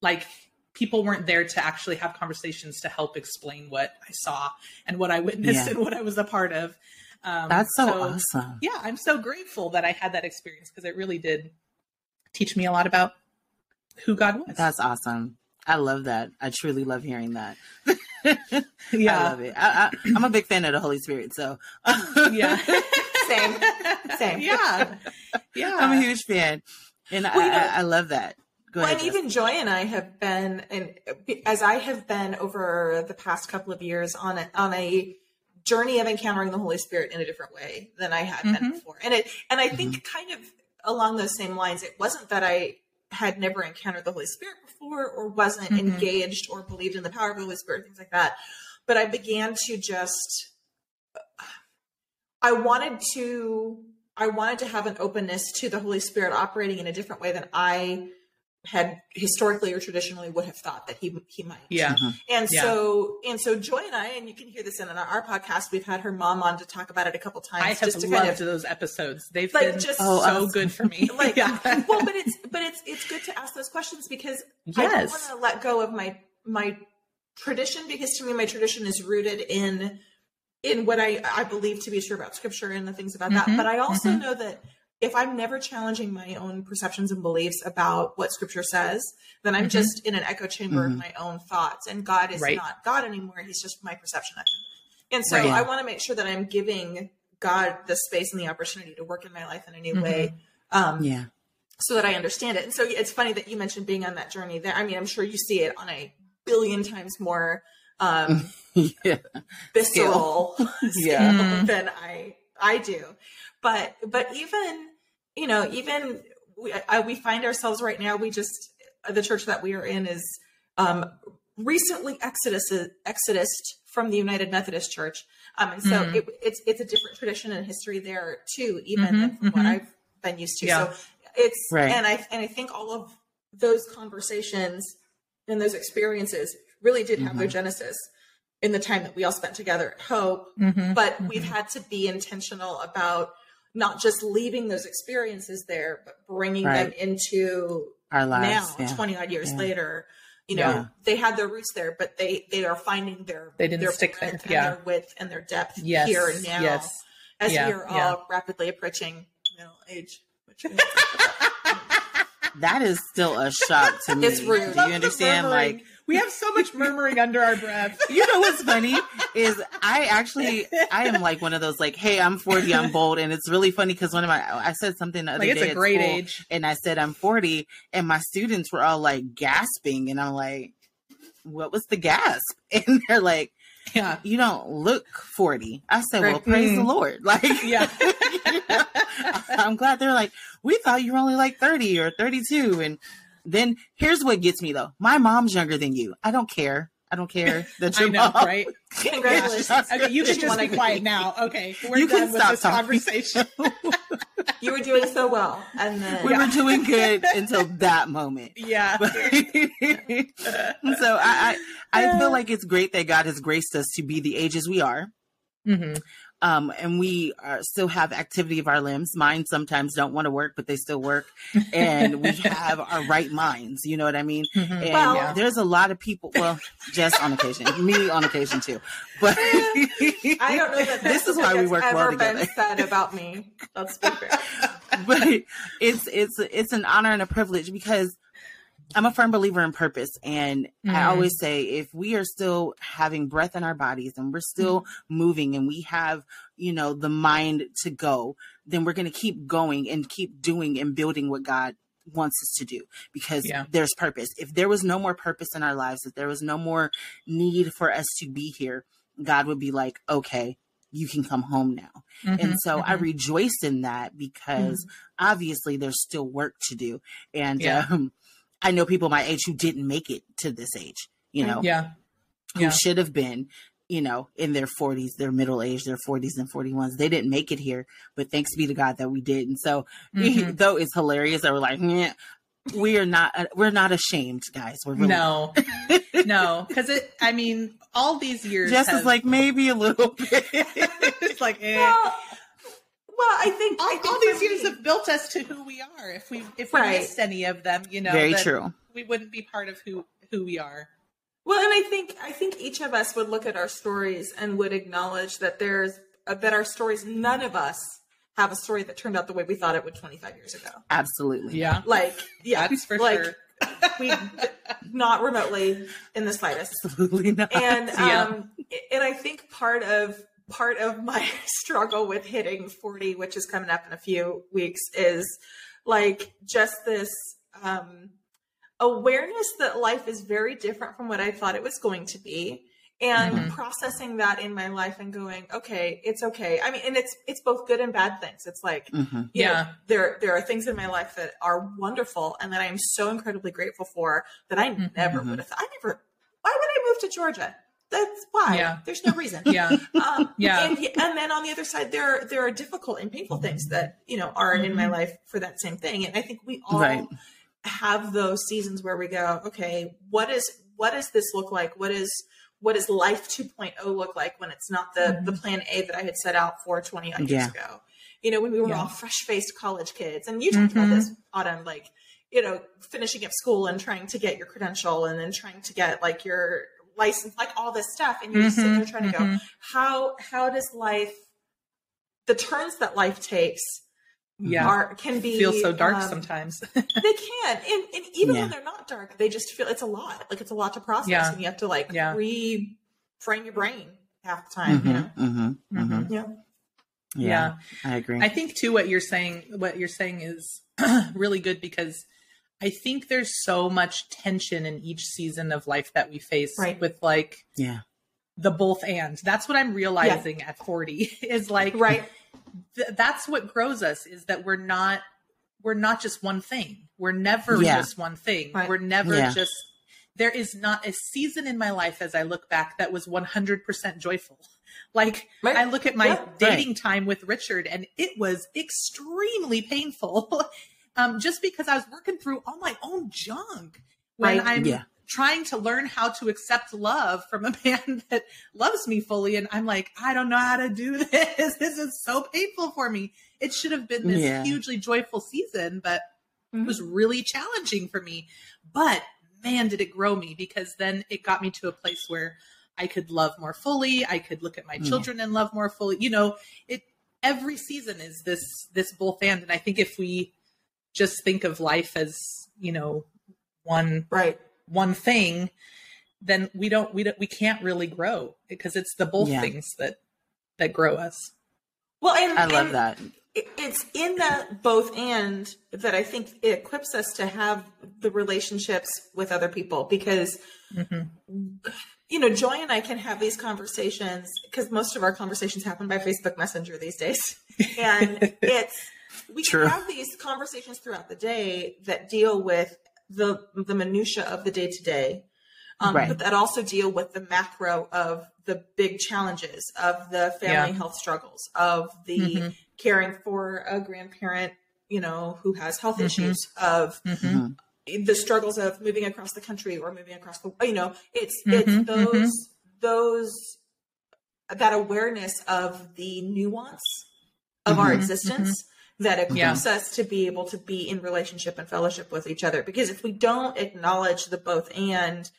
Speaker 1: like people weren't there to actually have conversations to help explain what I saw and what I witnessed yeah. and what I was a part of.
Speaker 3: Um, That's so, so, awesome.
Speaker 1: Yeah, I'm so grateful that I had that experience because it really did teach me a lot about who God was.
Speaker 3: That's awesome. I love that. I truly love hearing that. [LAUGHS] yeah, I love it. I, am a big fan of the Holy Spirit, so
Speaker 2: yeah, [LAUGHS] same, same.
Speaker 1: Yeah, yeah.
Speaker 3: I'm a huge fan, and well, I, I, I love that.
Speaker 2: Go well, and even Joi and I have been, and as I have been over the past couple of years on a, on a journey of encountering the Holy Spirit in a different way than I had mm-hmm. been before. And it, and I think mm-hmm. kind of along those same lines, it wasn't that I had never encountered the Holy Spirit before or wasn't mm-hmm. engaged or believed in the power of the Holy Spirit, things like that. But I began to just, I wanted to, I wanted to have an openness to the Holy Spirit operating in a different way than I had historically or traditionally would have thought that he he might.
Speaker 1: Yeah. Mm-hmm.
Speaker 2: And yeah. so and so Joi and I, and you can hear this in our podcast. We've had her mom on to talk about it a couple times.
Speaker 1: I have just loved kind of, those episodes. They've like, been just oh, so good for me. [LAUGHS]
Speaker 2: like, yeah. well, but [LAUGHS] it's but it's it's good to ask those questions because yes. I don't want to let go of my my tradition because to me my tradition is rooted in in what I I believe to be true about scripture and the things about mm-hmm. that. But I also mm-hmm. know that if I'm never challenging my own perceptions and beliefs about what scripture says, then I'm mm-hmm. just in an echo chamber mm-hmm. of my own thoughts. And God is right. not God anymore. He's just my perception of him. And so right. I want to make sure that I'm giving God the space and the opportunity to work in my life in a new mm-hmm. way. Um, yeah. So that I understand it. And so it's funny that you mentioned being on that journey there. I mean, I'm sure you see it on a billion times more um, [LAUGHS] yeah. visceral [LAUGHS] yeah. than I I do. But but even you know, even we, I, we find ourselves right now, we just, the church that we are in is um, recently exodus, exodus from the United Methodist Church. Um, and so mm. it, it's, it's a different tradition and history there too, even mm-hmm, than from mm-hmm. what I've been used to. Yeah. So it's, right. and I, and I think all of those conversations and those experiences really did have mm-hmm. their genesis in the time that we all spent together at Hope. Mm-hmm. But we've mm-hmm. had to be intentional about not just leaving those experiences there, but bringing
Speaker 3: Right.
Speaker 2: them into
Speaker 3: Our lives.
Speaker 2: now,
Speaker 3: yeah.
Speaker 2: 20 odd years
Speaker 3: Yeah.
Speaker 2: later. You know,
Speaker 3: Yeah.
Speaker 2: they had their roots there, but they they are finding their
Speaker 1: They didn't
Speaker 2: their
Speaker 1: stick there, yeah.
Speaker 2: and their width and their depth
Speaker 1: Yes.
Speaker 2: here and now
Speaker 1: Yes.
Speaker 2: as
Speaker 1: Yeah,
Speaker 2: we are
Speaker 1: yeah.
Speaker 2: all rapidly approaching middle age. Which is, [LAUGHS]
Speaker 3: That is still a shock to me.
Speaker 2: It's rude.
Speaker 3: Do you understand? Like, [LAUGHS]
Speaker 1: we have so much murmuring under our breath. [LAUGHS]
Speaker 3: you know what's funny is I actually I am like one of those like, hey, I'm 40, I'm bold, and it's really funny because one of my I said something the other
Speaker 1: Like it's
Speaker 3: day
Speaker 1: a
Speaker 3: at
Speaker 1: great
Speaker 3: school,
Speaker 1: age.
Speaker 3: and I said I'm 40, and my students were all like gasping, and I'm like, what was the gasp? [LAUGHS] And they're like,
Speaker 1: Yeah.
Speaker 3: you don't look 40. I said, well,
Speaker 2: Right.
Speaker 3: praise the
Speaker 1: Mm.
Speaker 3: Lord. [LAUGHS] Like,
Speaker 1: Yeah.
Speaker 3: I'm glad they're like, we thought you were only like 30 or 32. And then here's what gets me though. My mom's younger than you. I don't care. I don't care that [LAUGHS]
Speaker 1: I
Speaker 3: your
Speaker 1: know,
Speaker 3: mom.
Speaker 1: right? [LAUGHS]
Speaker 2: congratulations.
Speaker 1: Okay, you can just be
Speaker 2: be-
Speaker 1: quiet now. Okay, we're
Speaker 3: You can
Speaker 1: done with
Speaker 3: stop
Speaker 1: this
Speaker 3: talking.
Speaker 1: conversation. [LAUGHS]
Speaker 2: You were doing so well, and then
Speaker 3: We were doing good until that moment.
Speaker 1: yeah.
Speaker 3: But- so I, I, I feel like it's great that God has graced us to be the ages we are.
Speaker 1: hmm
Speaker 3: um, and we are, still have activity of our limbs. Mine sometimes don't want to work, but they still work, and we [LAUGHS] have our right minds. You know what I mean? And
Speaker 2: Well-
Speaker 1: Yeah.
Speaker 3: there's a lot of people. Well, just on occasion, [LAUGHS] me on occasion too. But [LAUGHS]
Speaker 2: I don't know that
Speaker 3: this is why we work
Speaker 2: ever
Speaker 3: well
Speaker 2: been
Speaker 3: together.
Speaker 2: said about me. Let's be fair.
Speaker 3: but it's it's it's an honor and a privilege because I'm a firm believer in purpose, and I
Speaker 1: Mhm.
Speaker 3: always say if we are still having breath in our bodies and we're still moving and we have you know the mind to go, then we're going to keep going and keep doing and building what God wants us to do because
Speaker 1: Yeah.
Speaker 3: there's purpose. If there was no more purpose in our lives, if there was no more need for us to be here, God would be like, okay, you can come home now. And so I
Speaker 1: Mm-hmm.
Speaker 3: rejoice in that because obviously there's still work to do. And
Speaker 1: Yeah.
Speaker 3: um, I know people my age who didn't make it to this age, you know,
Speaker 1: yeah.
Speaker 3: who
Speaker 1: Yeah.
Speaker 3: should have been, you know, in their 40s, their middle age, their 40s and 41s. They didn't make it here, but thanks be to God that we did. And so,
Speaker 1: Mhm. [LAUGHS]
Speaker 3: though it's hilarious that we're like, "Meh," we are not, uh, we're not ashamed, guys. We're really
Speaker 1: No, no, [LAUGHS] because it. I mean, all these years.
Speaker 3: Jess is like maybe a little bit. [LAUGHS]
Speaker 1: it's like, eh.
Speaker 2: Well, well, I think I
Speaker 1: all,
Speaker 2: think
Speaker 1: all
Speaker 2: for
Speaker 1: these years have built us to who we are. If we if we
Speaker 2: Right.
Speaker 1: missed any of them, you know,
Speaker 3: Very
Speaker 1: then
Speaker 3: true.
Speaker 1: We wouldn't be part of who who we are.
Speaker 2: Well, and I think I think each of us would look at our stories and would acknowledge that there's uh, that our stories. None of us have a story that turned out the way we thought it would 25 years ago.
Speaker 3: Absolutely.
Speaker 1: Yeah,
Speaker 2: Like, yeah,
Speaker 1: that's for
Speaker 2: like,
Speaker 1: sure.
Speaker 2: We [LAUGHS] not remotely in the slightest.
Speaker 3: Absolutely not.
Speaker 2: and
Speaker 1: Yeah.
Speaker 2: um and i think part of part of my [LAUGHS] struggle with hitting 40 which is coming up in a few weeks is like just this um awareness that life is very different from what i thought it was going to be and
Speaker 1: Mhm.
Speaker 2: processing that in my life and going okay it's okay i mean and it's it's both good and bad things it's like
Speaker 3: Mhm.
Speaker 2: you know,
Speaker 1: Yeah.
Speaker 2: there there are things in my life that are wonderful and that I am so incredibly grateful for that I
Speaker 1: Mhm.
Speaker 2: never
Speaker 3: Mhm.
Speaker 2: would have. thought I never. Why would I move to Georgia? That's why.
Speaker 1: Yeah.
Speaker 2: There's no reason. [LAUGHS]
Speaker 1: Yeah,
Speaker 2: Um,
Speaker 1: Yeah.
Speaker 2: And, and then on the other side, there there are difficult and painful things that you know are in my
Speaker 1: Mhm.
Speaker 2: life for that same thing. And I think we all
Speaker 3: Right.
Speaker 2: have those seasons where we go, okay, what is what does this look like? What is what does life 2.0 look like when it's not the
Speaker 1: Mhm.
Speaker 2: the plan A that I had set out for 20 odd
Speaker 3: Yeah.
Speaker 2: years ago? You know, when we were
Speaker 1: Yeah.
Speaker 2: all fresh faced college kids, and you talked
Speaker 1: Mhm.
Speaker 2: about this, Autumn, like you know, finishing up school and trying to get your credential, and then trying to get like your license, like all this stuff, and you're just sitting there trying to
Speaker 1: mhm.
Speaker 2: go, how how does life, the turns that life takes,
Speaker 1: yeah.
Speaker 2: are can be
Speaker 1: Feel so dark
Speaker 2: um,
Speaker 1: sometimes. [LAUGHS]
Speaker 2: they can and, and even
Speaker 3: Yeah.
Speaker 2: when they're not dark they just feel it's a lot like it's a lot to process
Speaker 1: Yeah.
Speaker 2: and you have to like
Speaker 1: Yeah.
Speaker 2: reframe your brain half the time you know
Speaker 3: Mhm, mhm, mhm.
Speaker 1: Mhm.
Speaker 2: yeah
Speaker 3: Yeah,
Speaker 1: yeah.
Speaker 3: I agree.
Speaker 1: I think too what you're saying what you're saying is [CLEARS THROAT] really good because I think there's so much tension in each season of life that we face
Speaker 2: Right.
Speaker 1: with like
Speaker 3: yeah,
Speaker 1: the both and. That's what I'm realizing at 40 [LAUGHS] is like
Speaker 2: right
Speaker 1: th- that's what grows us is that we're not we're not just one thing. We're never
Speaker 3: Yeah.
Speaker 1: just one thing.
Speaker 2: Right.
Speaker 1: We're never
Speaker 3: Yeah.
Speaker 1: just there is not a season in my life as I look back that was 100% joyful. [LAUGHS] Like
Speaker 2: Right.
Speaker 1: I look at my
Speaker 2: Yeah.
Speaker 1: dating time with Richard and it was extremely painful. [LAUGHS] um, just because I was working through all my own junk when
Speaker 2: Right.
Speaker 1: I'm
Speaker 3: Yeah.
Speaker 1: trying to learn how to accept love from a [LAUGHS] man that loves me fully. And I'm like, I don't know how to do [LAUGHS] this. This is so painful for me. it should have been this
Speaker 3: Yeah.
Speaker 1: hugely joyful season, but it
Speaker 2: Mhm.
Speaker 1: was really challenging for me. But man, did it grow me because then it got me to a place where I could love more fully. I could look at my
Speaker 3: Yeah.
Speaker 1: children and love more fully. You know, it every season is this this both and, and I think if we just think of life as you know one
Speaker 2: Right.
Speaker 1: one thing, then we don't we don't we can't really grow because it's the both
Speaker 3: Yeah.
Speaker 1: things that that grow us.
Speaker 2: Well, and
Speaker 3: I love
Speaker 2: and
Speaker 3: that.
Speaker 2: It's in that both and that I think it equips us to have the relationships with other people because mm-hmm. you know, Joi and I can have these conversations because most of our conversations happen by Facebook Messenger these days. [LAUGHS] And it's, we
Speaker 3: True.
Speaker 2: can have these conversations throughout the day that deal with the, the minutia of the day to day. But that also deal with the macro of the big challenges of the family
Speaker 1: Yeah.
Speaker 2: health struggles, of the
Speaker 1: Mhm.
Speaker 2: caring for a grandparent, you know, who has health
Speaker 1: Mhm.
Speaker 2: issues, of
Speaker 1: Mhm.
Speaker 2: the struggles of moving across the country or moving across the you know it's
Speaker 1: Mhm,
Speaker 2: it's those those that awareness of the nuance of our
Speaker 3: Mhm,
Speaker 2: existence that equips
Speaker 1: Yeah.
Speaker 2: us to be able to be in relationship and fellowship with each other because if we don't acknowledge the both and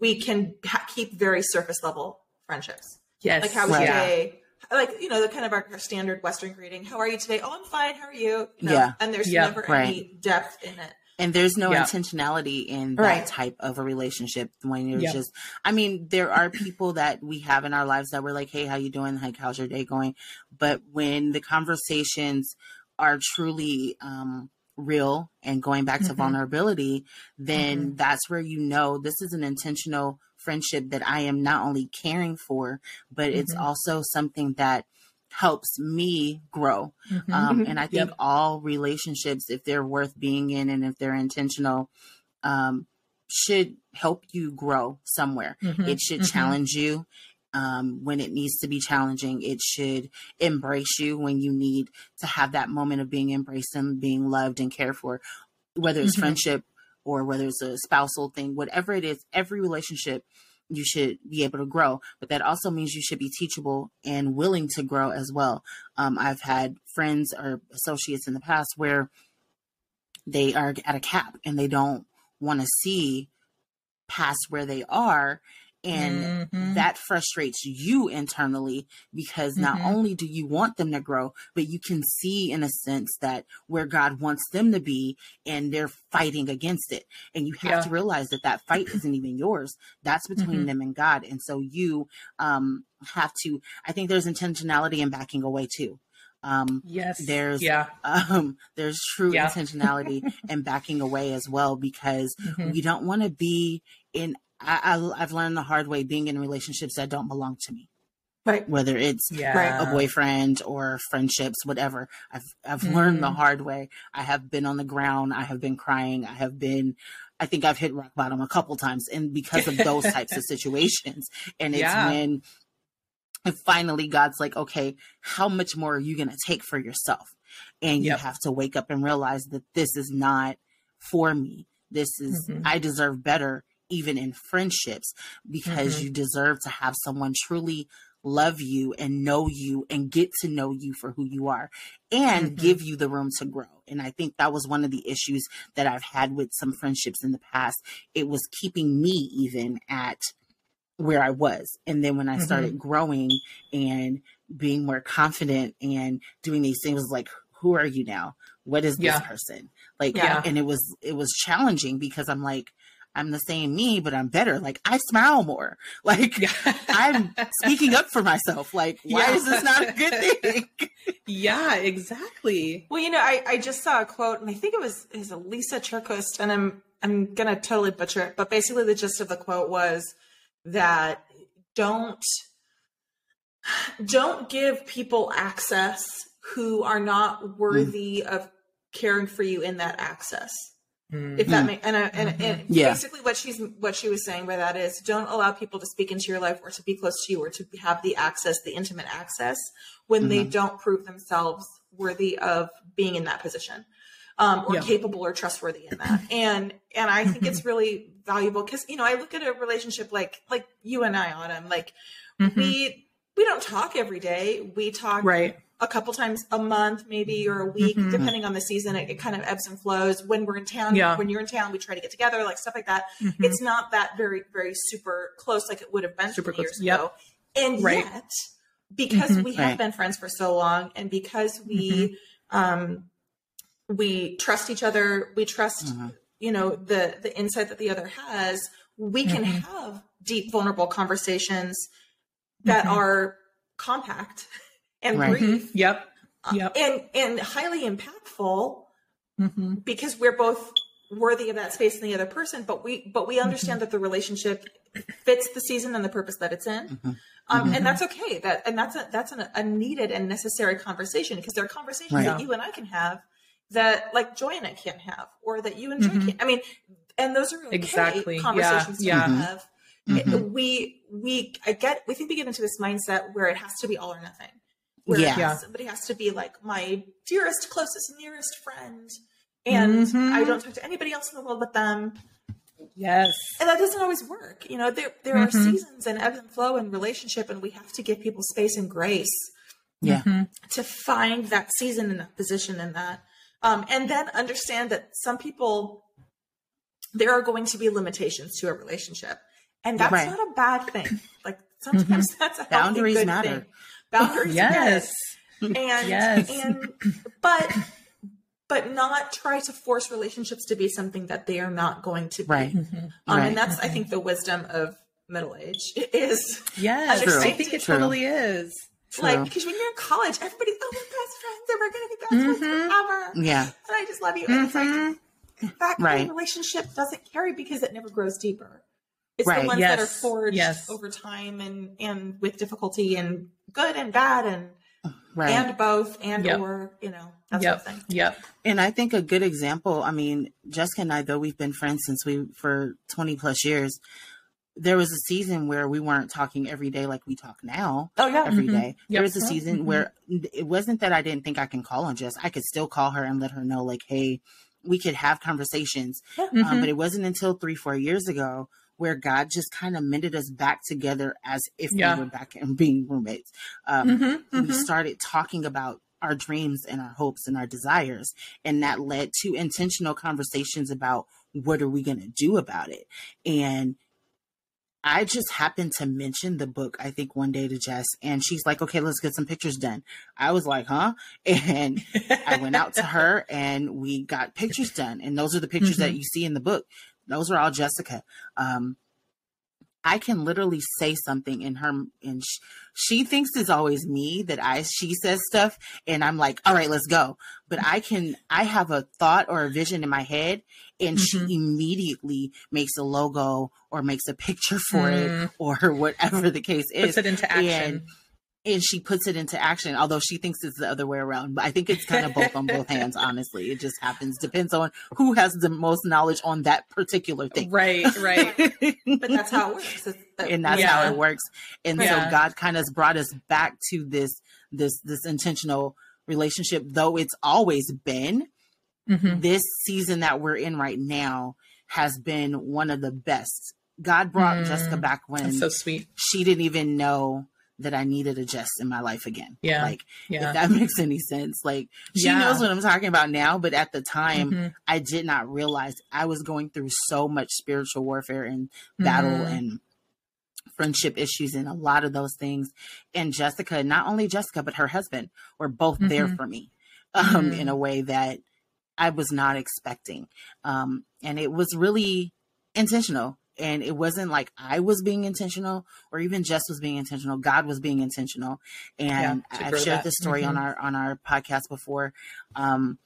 Speaker 2: we can ha- keep very surface level friendships
Speaker 1: Yes.
Speaker 2: like how was your
Speaker 1: yeah.
Speaker 2: day like you know the kind of our, our standard western greeting how are you today oh i'm fine how are you, you know,
Speaker 3: Yeah.
Speaker 2: and there's
Speaker 1: Yeah,
Speaker 2: never
Speaker 3: right.
Speaker 2: any depth in it
Speaker 3: And there's no
Speaker 1: Yeah.
Speaker 3: intentionality in that
Speaker 2: Right.
Speaker 3: type of a relationship when you're
Speaker 1: Yeah.
Speaker 3: just I mean, there are people that we have in our lives that we're like, Hey, how you doing? Like how's your day going? But when the conversations are truly um real and going back to
Speaker 1: Mhm.
Speaker 3: vulnerability, then that's where you know this is an intentional friendship that I am not only caring for, but it's
Speaker 1: Mhm.
Speaker 3: also something that helps me grow.
Speaker 1: Mhm.
Speaker 3: Um, [LAUGHS] and I think
Speaker 1: Yep.
Speaker 3: all relationships, if they're worth being in and if they're intentional, um, should help you grow somewhere.
Speaker 1: Mhm.
Speaker 3: It should
Speaker 1: Mhm.
Speaker 3: challenge you um, when it needs to be challenging. It should embrace you when you need to have that moment of being embraced and being loved and cared for, whether it's
Speaker 1: Mhm.
Speaker 3: friendship or whether it's a spousal thing, whatever it is, every relationship you should be able to grow. But that also means you should be teachable and willing to grow as well. Um, I've had friends or associates in the past where they are at a cap and they don't want to see past where they are. And
Speaker 1: Mhm.
Speaker 3: that frustrates you internally because not
Speaker 1: Mhm.
Speaker 3: only do you want them to grow, but you can see in a sense that where God wants them to be and they're fighting against it. And you have
Speaker 1: Yeah.
Speaker 3: to realize that that fight isn't even yours. That's between
Speaker 1: Mhm.
Speaker 3: them and God. And so you um, have to, I think there's intentionality in backing away too. Um,
Speaker 1: Yes.
Speaker 3: there's-
Speaker 1: yeah.
Speaker 3: um, there's true
Speaker 1: Yeah.
Speaker 3: intentionality [LAUGHS] and backing away as well because
Speaker 1: Mhm.
Speaker 3: we don't want to be in I, I, I've learned the hard way being in relationships that don't belong to me,
Speaker 2: right
Speaker 3: whether it's
Speaker 1: Yeah.
Speaker 3: a boyfriend or friendships, whatever. I've I've learned the
Speaker 1: Mhm.
Speaker 3: hard way. I have been on the ground. I have been crying. I have been. I think I've hit rock bottom a couple times, and because of those [LAUGHS] types of situations, and it's
Speaker 1: Yeah.
Speaker 3: when. And finally, God's like, okay, how much more are you going to take for yourself? And you have to wake up and realize that this is not for me. This is,
Speaker 1: Mhm.
Speaker 3: I deserve better, even in friendships, because
Speaker 1: Mhm.
Speaker 3: you deserve to have someone truly love you and know you and get to know you for who you are and
Speaker 1: Mhm.
Speaker 3: give you the room to grow. And I think that was one of the issues that I've had with some friendships in the past. It was keeping me even at where I was. And then when I
Speaker 1: Mhm.
Speaker 3: started growing and being more confident and doing these things, was like, who are you now? What is this person? Like,
Speaker 1: Yeah.
Speaker 3: and it was, it was challenging because I'm like, I'm the same me, but I'm better. Like I smile more. [LAUGHS] Like I'm speaking up for myself. Like, why
Speaker 1: Yeah.
Speaker 3: is this not a good [LAUGHS] thing?
Speaker 1: yeah, exactly.
Speaker 2: Well, you know, I, I just saw a quote, and I think it was is a Lysa TerKeurst, and I'm I'm gonna totally butcher it, but basically the gist of the quote was that don't don't give people access who are not mm. worthy of caring for you in that access. If that
Speaker 3: Mhm.
Speaker 2: makes and, I, and, and
Speaker 3: Mm-hmm. Yeah.
Speaker 2: basically what she's what she was saying by that is don't allow people to speak into your life or to be close to you or to have the access, the intimate access when they
Speaker 3: Mhm.
Speaker 2: don't prove themselves worthy of being in that position. Um, or
Speaker 1: Yeah.
Speaker 2: capable or trustworthy in that, and and I think
Speaker 3: Mm-hmm.
Speaker 2: it's [LAUGHS] really valuable because you know I look at a relationship like like you and I, Autumn. Like
Speaker 1: Mhm.
Speaker 2: we we don't talk every day. We talk
Speaker 1: Right.
Speaker 2: A couple times a month, maybe or a week,
Speaker 1: Mhm.
Speaker 2: depending on the season. It, it kind of ebbs and flows. When we're in town,
Speaker 1: Yeah.
Speaker 2: when you're in town, we try to get together, like stuff like that.
Speaker 1: Mhm.
Speaker 2: It's not that very, very super close like it would have been
Speaker 1: Super close.
Speaker 2: years
Speaker 1: Yep.
Speaker 2: ago. And
Speaker 1: Right.
Speaker 2: yet, because
Speaker 1: Mhm.
Speaker 2: we have
Speaker 3: Right.
Speaker 2: been friends for so long, and because we um, we trust each other, we trust
Speaker 3: Mhm.
Speaker 2: you know the the insight that the other has. We can
Speaker 1: Mhm.
Speaker 2: have deep, vulnerable conversations that are compact [LAUGHS] and
Speaker 3: Right.
Speaker 2: brief
Speaker 1: Mhm. Yep.
Speaker 2: uh,
Speaker 1: Yep.
Speaker 2: and and highly impactful
Speaker 1: hmm
Speaker 2: because we're both worthy of that space in the other person but we but we understand that the relationship fits the season and the purpose that it's in
Speaker 3: Mhm.
Speaker 2: um, and that's okay that and that's a that's an, a needed and necessary conversation because there are conversations
Speaker 3: Right.
Speaker 2: that you and i can have that like Joi and i can't have or that you and Joi
Speaker 1: Mhm.
Speaker 2: can't i mean and those are okay
Speaker 1: Exactly. Yeah.
Speaker 2: conversations to
Speaker 1: Yeah.
Speaker 2: have It-
Speaker 3: Mhm.
Speaker 2: we we i get we think we get into this mindset where it has to be all or nothing where
Speaker 3: Yeah.
Speaker 1: Yeah.
Speaker 2: somebody has to be like my dearest closest nearest friend and
Speaker 1: Mhm.
Speaker 2: i don't talk to anybody else in the world but them
Speaker 1: Yes.
Speaker 2: and that doesn't always work you know there there are
Speaker 1: Mhm.
Speaker 2: seasons and ebb and flow in relationship and we have to give people space and grace
Speaker 3: Yeah.
Speaker 1: Mhm.
Speaker 2: to find that season and that position and that um, and then understand that some people there are going to be limitations to a relationship and that's
Speaker 3: Right.
Speaker 2: not a bad thing like sometimes [LAUGHS] that's a healthy,
Speaker 3: Boundaries
Speaker 2: good
Speaker 3: matter.
Speaker 2: thing. Boundaries
Speaker 1: Yes.
Speaker 2: matter. and
Speaker 1: Yes.
Speaker 2: and but but not try to force relationships to be something that they are not going to be
Speaker 3: Right.
Speaker 2: Um,
Speaker 3: Right.
Speaker 2: and that's i think the wisdom of middle age is
Speaker 1: Yes.
Speaker 2: True.
Speaker 1: I think it
Speaker 3: True.
Speaker 1: totally is.
Speaker 3: True.
Speaker 2: like because when you're in college everybody's oh we're best friends and we're gonna be best friends
Speaker 1: Mhm.
Speaker 2: forever
Speaker 3: yeah.
Speaker 2: and i just love you and it's like
Speaker 1: Mhm.
Speaker 2: that
Speaker 3: Right.
Speaker 2: relationship doesn't carry because it never grows deeper it's
Speaker 3: Right.
Speaker 2: the ones that are
Speaker 1: Yes.
Speaker 2: forged
Speaker 1: Yes.
Speaker 2: over time and and with difficulty and good and bad and
Speaker 3: Right.
Speaker 2: and both and
Speaker 1: Yep.
Speaker 2: or you know that
Speaker 1: Yep.
Speaker 2: sort of thing
Speaker 1: Yep.
Speaker 3: And I think a good example, I mean, Jessica and I, though we've been friends since we for 20 plus years, there was a season where we weren't talking every day like we talk now
Speaker 2: oh yeah
Speaker 3: every
Speaker 1: Mhm.
Speaker 3: day. There was a season
Speaker 1: Mhm.
Speaker 3: where it wasn't that I didn't think I can call on Jess. I could still call her and let her know, like, hey, we could have conversations. Um,
Speaker 1: Mhm.
Speaker 3: but it wasn't until three, four years ago where God just kind of mended us back together as if
Speaker 1: Yeah.
Speaker 3: we were back and [LAUGHS] being roommates. Um,
Speaker 1: Mhm.
Speaker 3: we
Speaker 1: Mhm.
Speaker 3: started talking about our dreams and our hopes and our desires and that led to intentional conversations about what are we going to do about it and i just happened to mention the book i think one day to jess and she's like okay let's get some pictures done i was like huh [LAUGHS] and i went out to her and we got pictures done and those are the pictures that you see in the book those are all jessica um I can literally say something in her, and sh- she thinks it's always me that I she says stuff, and I'm like, all right, let's go. But I can, I have a thought or a vision in my head, and
Speaker 1: Mhm.
Speaker 3: she immediately makes a logo or makes a picture for it
Speaker 1: Mm.
Speaker 3: or [LAUGHS] whatever the case is,
Speaker 1: Puts it into action.
Speaker 3: and and she puts it into action. Although she thinks it's the other way around, but I think it's kind of both on both [LAUGHS] hands. Honestly, it just happens. Depends on who has the most knowledge on that particular thing.
Speaker 1: Right. Right. [LAUGHS]
Speaker 2: but that's how it works
Speaker 3: and that's
Speaker 1: Yeah.
Speaker 3: how it works and
Speaker 1: Yeah.
Speaker 3: so god kind of brought us back to this this this intentional relationship though it's always been
Speaker 1: Mhm.
Speaker 3: this season that we're in right now has been one of the best god brought
Speaker 1: Mm.
Speaker 3: jessica back when
Speaker 1: That's so sweet.
Speaker 3: she didn't even know that i needed a jess in my life again
Speaker 1: Yeah.
Speaker 3: like
Speaker 1: Yeah.
Speaker 3: if that [LAUGHS] makes any sense like she
Speaker 1: Yeah.
Speaker 3: knows what i'm talking about now but at the time
Speaker 1: Mhm.
Speaker 3: I did not realize I was going through so much spiritual warfare and battle
Speaker 1: Mhm.
Speaker 3: and friendship issues and a lot of those things. And Jessica, not only Jessica, but her husband were both there
Speaker 1: Mhm.
Speaker 3: for me um, in a way that I was not expecting. Um, and it was really intentional. And it wasn't like I was being intentional or even Jess was being intentional. God was being intentional. And
Speaker 1: Yeah,
Speaker 3: I've shared
Speaker 1: that.
Speaker 3: this story on
Speaker 1: Mhm.
Speaker 3: our on our podcast before. Um,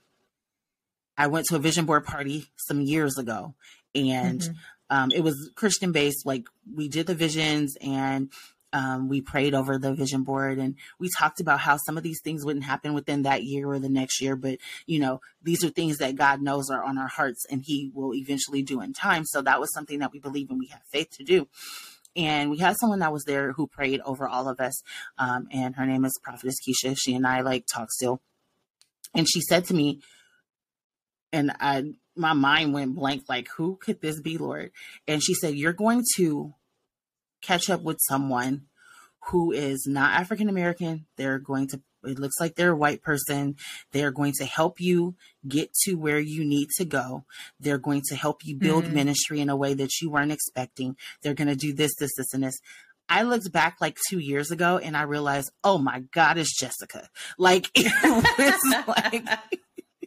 Speaker 3: I went to a vision board party some years ago, and
Speaker 1: Mhm.
Speaker 3: um, it was Christian based. Like we did the visions and um, we prayed over the vision board, and we talked about how some of these things wouldn't happen within that year or the next year, but you know these are things that God knows are on our hearts, and He will eventually do in time. So that was something that we believe and we have faith to do. And we had someone that was there who prayed over all of us, um, and her name is Prophetess Keisha. She and I like talk still, and she said to me, and I my mind went blank like who could this be lord and she said you're going to catch up with someone who is not african american they're going to it looks like they're a white person. They are going to help you get to where you need to go. They're going to help you build mm. ministry in a way that you weren't expecting. They're going to do this, this, this, and this. I looked back like two years ago and I realized, oh my God, it's Jessica. Like [LAUGHS] it was like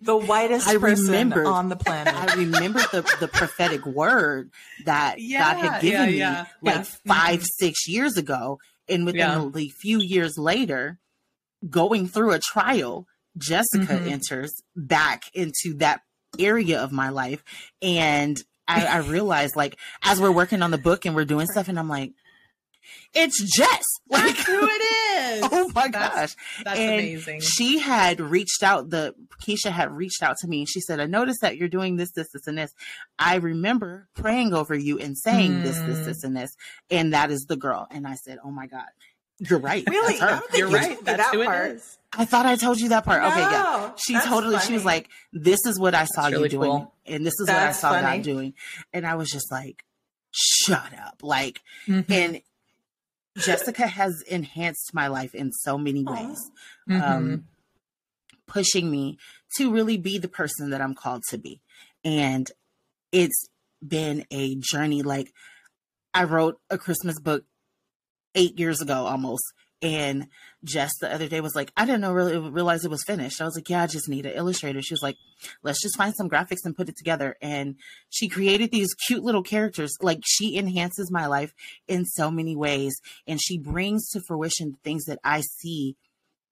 Speaker 2: the whitest I person on the planet. [LAUGHS]
Speaker 3: I remember the, the prophetic word that yeah, [LAUGHS] God had given yeah, me like 5 mm-hmm. six years ago. And within a few years later, going through a trial, Jessica mm-hmm. enters back into that area of my life. And I, I [LAUGHS] realized like as we're working on the book and we're doing stuff and I'm like, it's Jess.
Speaker 1: Like That's who it is.
Speaker 3: Oh my
Speaker 1: that's,
Speaker 3: gosh.
Speaker 1: That's and amazing.
Speaker 3: She had reached out, the Keisha had reached out to me and she said, I noticed that you're doing this, this, this, and this. I remember praying over you and saying mm. this, this, this, and this. And that is the girl. And I said, Oh my God. You're right.
Speaker 2: Really?
Speaker 1: You're right. That's that who part. it is.
Speaker 3: I thought I told you that part. No, okay, yeah. She totally, funny. she was like, This is what I saw really you doing. Cool. And this is that's what I saw funny. God doing. And I was just like, Shut up. Like, mm-hmm. and Jessica has enhanced my life in so many ways, mm-hmm. um, pushing me to really be the person that I'm called to be. And it's been a journey. Like, I wrote a Christmas book eight years ago almost and Jess the other day was like, I didn't know really realize it was finished. I was like, yeah, I just need an illustrator. She was like, let's just find some graphics and put it together. And she created these cute little characters. Like she enhances my life in so many ways. And she brings to fruition the things that I see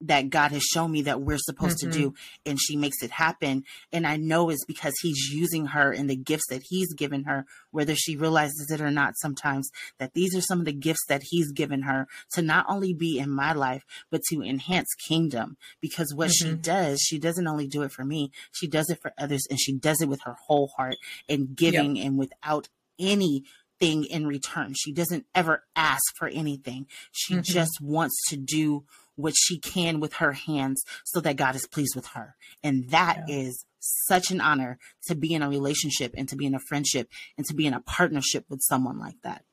Speaker 3: that God has shown me that we're supposed mm-hmm. to do and she makes it happen and I know it's because he's using her and the gifts that he's given her whether she realizes it or not sometimes that these are some of the gifts that he's given her to not only be in my life but to enhance kingdom because what mm-hmm. she does she doesn't only do it for me she does it for others and she does it with her whole heart and giving yep. and without any thing in return. She doesn't ever ask for anything. She mm-hmm. just wants to do what she can with her hands so that God is pleased with her. And that yeah. is such an honor to be in a relationship and to be in a friendship and to be in a partnership with someone like that.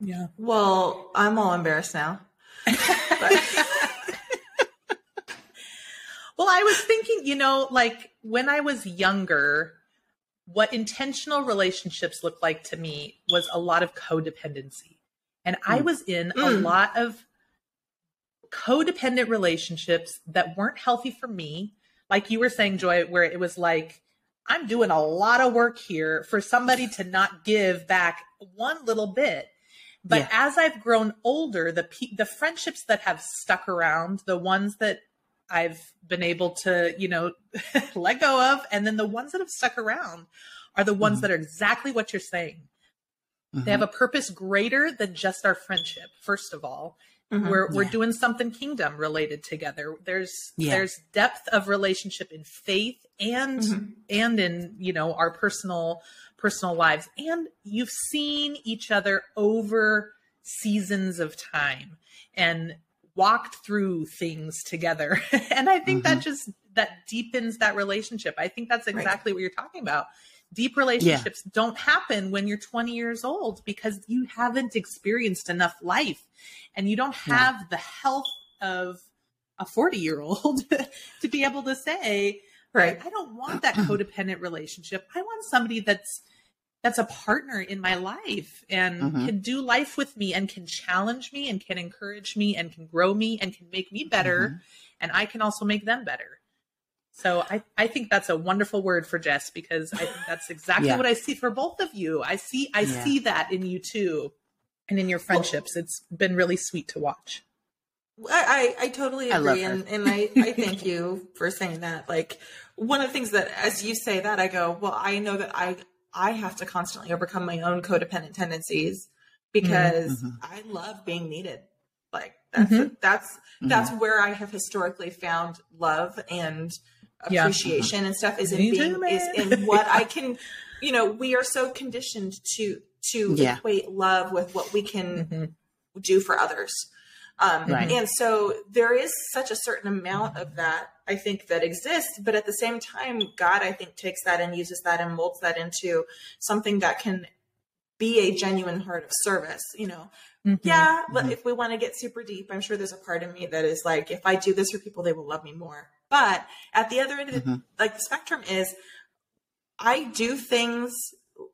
Speaker 2: Yeah. Well, I'm all embarrassed now. [LAUGHS] well,
Speaker 1: I was thinking, you know, like when I was younger, what intentional relationships looked like to me was a lot of codependency. And I mm. was in mm. a lot of codependent relationships that weren't healthy for me. Like you were saying, Joi, where it was like, I'm doing a lot of work here for somebody to not give back one little bit. But yeah. as I've grown older, the the friendships that have stuck around, the ones that I've been able to, you know, [LAUGHS] let go of, and then the ones that have stuck around are the ones mm-hmm. that are exactly what you're saying. Mm-hmm. They have a purpose greater than just our friendship, first of all. Mm-hmm. We're we're doing something kingdom related together. There's yeah. there's depth of relationship in faith and mm-hmm. and in you know our personal personal lives and you've seen each other over seasons of time and walked through things together [LAUGHS] and i think that mm-hmm. just that deepens that relationship i think that's exactly right. what you're talking about deep relationships yeah. don't happen when you're 20 years old because you haven't experienced enough life and you don't have yeah. the health of a 40 year old [LAUGHS] to be able to say right i don't want that codependent relationship i want somebody that's that's a partner in my life and mm-hmm. can do life with me and can challenge me and can encourage me and can grow me and can make me better mm-hmm. and i can also make them better so I, I think that's a wonderful word for Jess because I think that's exactly yeah. what I see for both of you. I see I yeah. see that in you too and in your friendships. Well, it's been really sweet to watch.
Speaker 2: I, I, I totally agree. I and, and I, I [LAUGHS] thank you for saying that. Like one of the things that as you say that I go, well, I know that I I have to constantly overcome my own codependent tendencies because mm-hmm. I love being needed. Like that's mm-hmm. that's mm-hmm. that's where I have historically found love and appreciation yeah. and stuff is in being is in what [LAUGHS] I can you know we are so conditioned to to yeah. equate love with what we can mm-hmm. do for others um, right. and so there is such a certain amount of that I think that exists but at the same time God I think takes that and uses that and molds that into something that can be a genuine heart of service you know mm-hmm. yeah mm-hmm. if we want to get super deep i'm sure there's a part of me that is like if i do this for people they will love me more but at the other end of the, mm-hmm. like the spectrum is i do things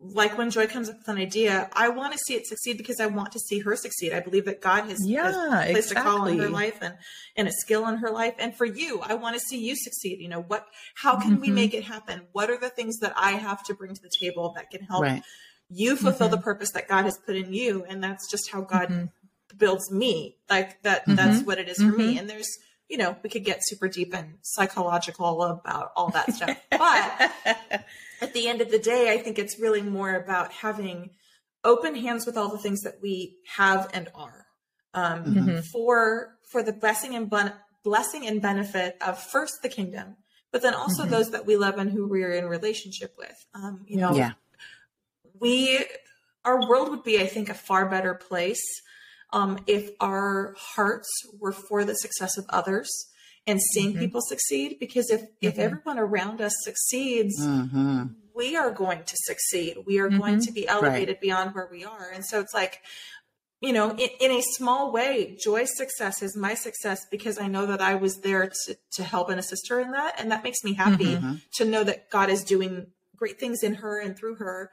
Speaker 2: like when Joi comes up with an idea, I want to see it succeed because I want to see her succeed. I believe that God has, yeah, has placed exactly. a call in her life and, and a skill in her life. And for you, I want to see you succeed. You know, what, how can mm-hmm. we make it happen? What are the things that I have to bring to the table that can help right. you fulfill mm-hmm. the purpose that God has put in you? And that's just how God mm-hmm. builds me. Like that, that's mm-hmm. what it is for me. Mm-hmm. And there's, you know, we could get super deep and psychological about all that stuff. [LAUGHS] But at the end of the day, I think it's really more about having open hands with all the things that we have and are um, mm-hmm. for for the blessing and bon- blessing and benefit of first the kingdom, but then also mm-hmm. those that we love and who we're in relationship with. Um, you know, yeah. we our world would be, I think, a far better place um, if our hearts were for the success of others and seeing mm-hmm. people succeed because if mm-hmm. if everyone around us succeeds mm-hmm. we are going to succeed we are going mm-hmm. to be elevated right. beyond where we are and so it's like you know in, in, a small way Joi's success is my success because i know that i was there to, to help and assist her in that and that makes me happy mm-hmm. to know that god is doing great things in her and through her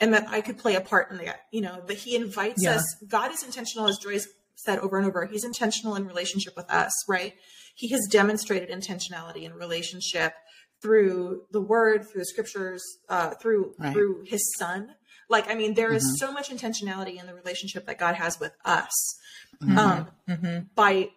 Speaker 2: and that i could play a part in that you know that he invites yeah. us god is intentional as Joi's said over and over he's intentional in relationship with us right he has demonstrated intentionality in relationship through the word, through the scriptures, uh, through right. through his son. Like, I mean, there is mm-hmm. so much intentionality in the relationship that God has with us. Mm-hmm. Um, mm-hmm. By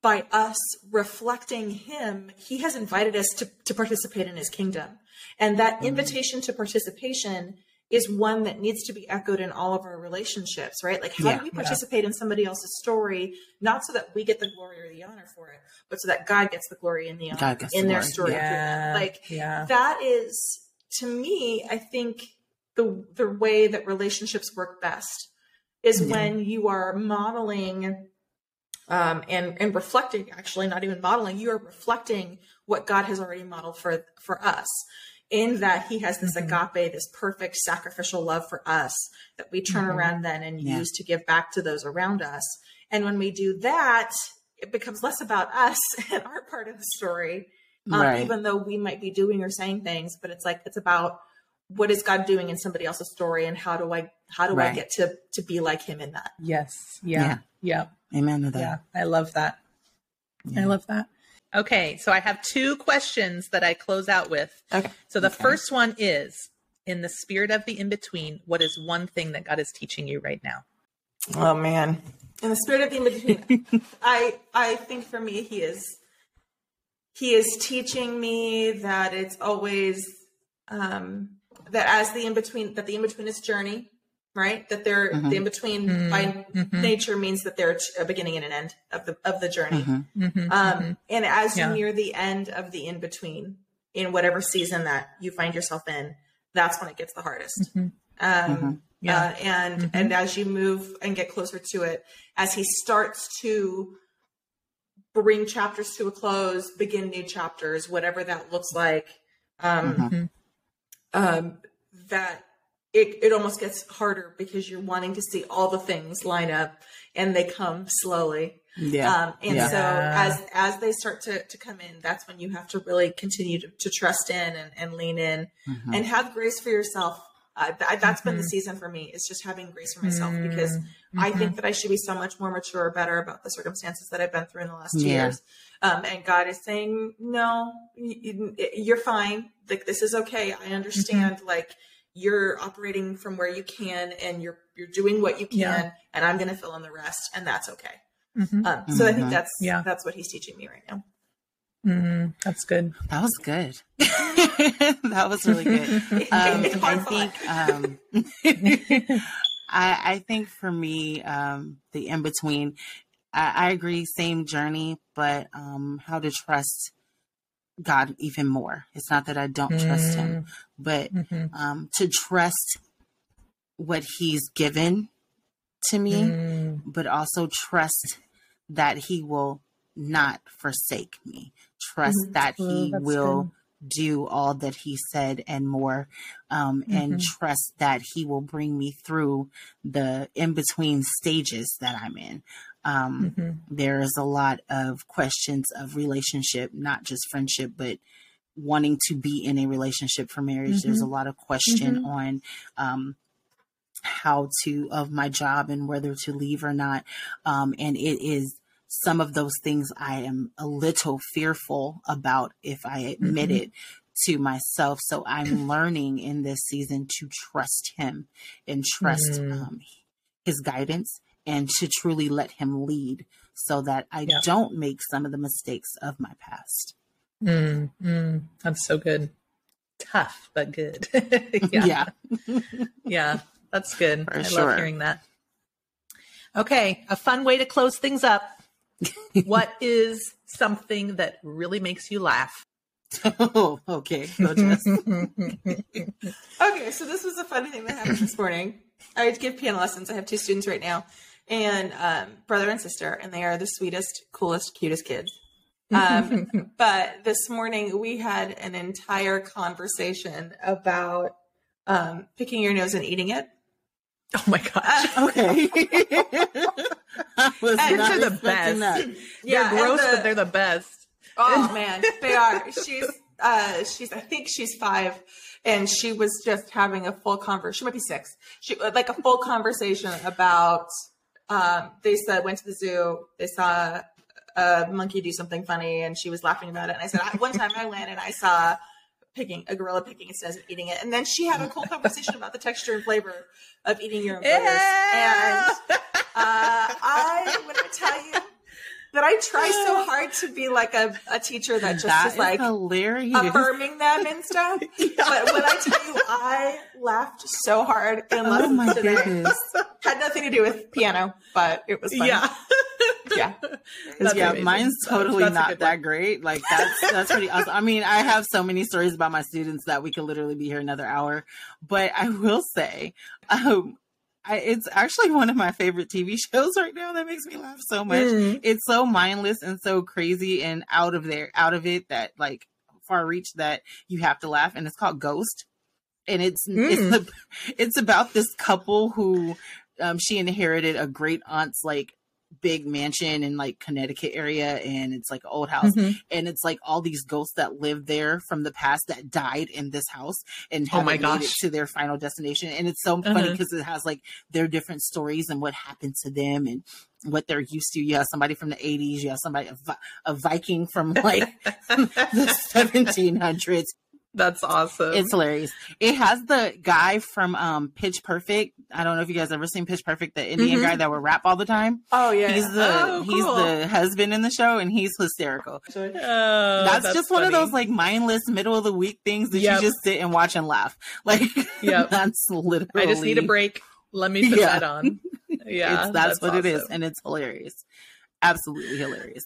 Speaker 2: by us reflecting him, he has invited us to, to participate in his kingdom. And that mm-hmm. invitation to participation is one that needs to be echoed in all of our relationships, right? Like, how yeah, do we participate yeah. in somebody else's story, not so that we get the glory or the honor for it, but so that God gets the glory and the honor in the their story. Yeah, like, that is, to me, I think the the way that relationships work best is when you are modeling um, and and reflecting. Actually, not even modeling, you are reflecting what God has already modeled for for us in that he has this mm-hmm. agape, this perfect sacrificial love for us that we turn mm-hmm. around then and yeah. use to give back to those around us. And when we do that, it becomes less about us [LAUGHS] and our part of the story, um, right. even though we might be doing or saying things, but it's like, it's about what is God doing in somebody else's story and how do I, how do right. I get to, to be like him in that?
Speaker 1: Yes. Yeah. Yeah.
Speaker 3: yeah. Amen to that. Yeah.
Speaker 1: I love that. Yeah. I love that. Okay, so I have two questions that I close out with. Okay. So the okay. first one is in the spirit of the in between, what is one thing that God is teaching you right now?
Speaker 2: Oh man. In the spirit of the in between, [LAUGHS] I I think for me he is he is teaching me that it's always um that as the in between that the in between is journey right? That they're mm-hmm. the in between mm-hmm. by mm-hmm. nature means that they're a beginning and an end of the of the journey. Mm-hmm. Mm-hmm. Um, mm-hmm. and as yeah. you near the end of the in between, in whatever season that you find yourself in, that's when it gets the hardest. Um, yeah. Uh, and and as you move and get closer to it, as he starts to bring chapters to a close, begin new chapters, whatever that looks like. Um, um, that it, it almost gets harder because you're wanting to see all the things line up and they come slowly. Yeah. Um, and yeah. so as, as they start to, to come in, that's when you have to really continue to, to trust in and, and lean in mm-hmm. and have grace for yourself. Uh, th- that's mm-hmm. been the mm-hmm. season for me. It's just having grace for myself mm-hmm. because I think that I should be so much more mature or better about the circumstances that I've been through in the last two yeah. years. Um, and God is saying, no, you, you're fine. Like, this is okay. I understand. Mm-hmm. Like, you're operating from where you can and you're you're doing what you can yeah. and i'm going to fill in the rest and that's okay mm-hmm. um, so mm-hmm. i think mm-hmm. that's yeah that's what he's teaching me right now
Speaker 1: mm-hmm. that's good
Speaker 3: that was good [LAUGHS] [LAUGHS] that was really good [LAUGHS] um, i think um, I, I think for me um, the in between I, I, agree same journey but um, how to trust God even more. It's not that I don't mm. trust Him, mm. but mm-hmm. um, to trust what He's given to me, mm. but also trust that He will not forsake me. Trust mm-hmm. that He will do all that he said and more um, mm-hmm. and trust that he will bring me through the in between stages that i'm in um, mm-hmm. there is a lot of questions of relationship not just friendship but wanting to be in a relationship for marriage mm-hmm. there's a lot of question mm-hmm. on um, how to of my job and whether to leave or not um, and it is some of those things I am a little fearful about if I admit mm-hmm. it to myself. So I'm [LAUGHS] learning in this season to trust him and trust mm. um, his guidance and to truly let him lead so that I yeah. don't make some of the mistakes of my past.
Speaker 1: Mm, mm, that's so good. Tough, but good. [LAUGHS] [LAUGHS]
Speaker 3: yeah.
Speaker 1: Yeah. yeah. That's good. For I sure. love hearing that. Okay. A fun way to close things up what is something that really makes you laugh?
Speaker 3: Oh, [LAUGHS] okay. [LAUGHS]
Speaker 2: okay, so this was a funny thing that happened this morning. I give piano lessons. I have two students right now, and um, brother and sister, and they are the sweetest, coolest, cutest kids. Um, [LAUGHS] but this morning we had an entire conversation about um, picking your nose and eating it.
Speaker 1: Oh my gosh.
Speaker 3: Uh, okay. [LAUGHS]
Speaker 1: Kids are the best. That. Yeah, they're gross, the, but they're the best.
Speaker 2: Oh man, they are. She's uh she's I think she's five and she was just having a full conversation. She might be six. She like a full conversation about um they said went to the zoo, they saw a monkey do something funny and she was laughing about it. And I said, one time I went and I saw picking a gorilla picking instead of eating it. And then she had a cool conversation about the texture and flavor of eating your own boogers. And uh, I want to tell you that I try so hard to be like a, a teacher that just that is, like
Speaker 3: hilarious.
Speaker 2: affirming them and stuff. yeah. But when I tell you, I laughed so hard in oh lessons oh today. Goodness. Had nothing to do with piano, but it was fun.
Speaker 1: Yeah.
Speaker 2: Yeah. [LAUGHS]
Speaker 3: yeah, amazing. mine's totally that's, that's not that great. Like that's that's pretty awesome. I mean, I have so many stories about my students that we could literally be here another hour. But I will say, um, I, it's actually one of my favorite TV [LAUGHS] shows right now that makes me laugh so much. Mm. It's so mindless and so crazy and out of there, out of it that like far reach that you have to laugh. And it's called Ghost. And it's mm. it's [LAUGHS] it's about this couple who um, she inherited a great aunt's like big mansion in like Connecticut area and it's like old house mm-hmm. and it's like all these ghosts that live there from the past that died in this house and oh my gosh. made it to their final destination and it's so uh-huh. funny because it has like their different stories and what happened to them and what they're used to. You have somebody from the 80s, you have somebody a, a Viking from like [LAUGHS] the [LAUGHS] 1700s.
Speaker 1: That's awesome.
Speaker 3: It's hilarious. It has the guy from um, Pitch Perfect. I don't know if you guys ever seen Pitch Perfect, the Indian mm-hmm. guy that would rap all the time.
Speaker 2: Oh yeah,
Speaker 3: he's the oh, cool. he's the husband in the show, and he's hysterical.
Speaker 1: Oh,
Speaker 3: that's, that's, just funny. one of those like mindless middle of the week things that yep. you just sit and watch and laugh. [LAUGHS] Like, yeah, [LAUGHS] that's literally.
Speaker 1: I just need a break. Let me put yeah. that on. [LAUGHS] Yeah,
Speaker 3: that's, that's, what awesome. it is, and it's hilarious. Absolutely hilarious.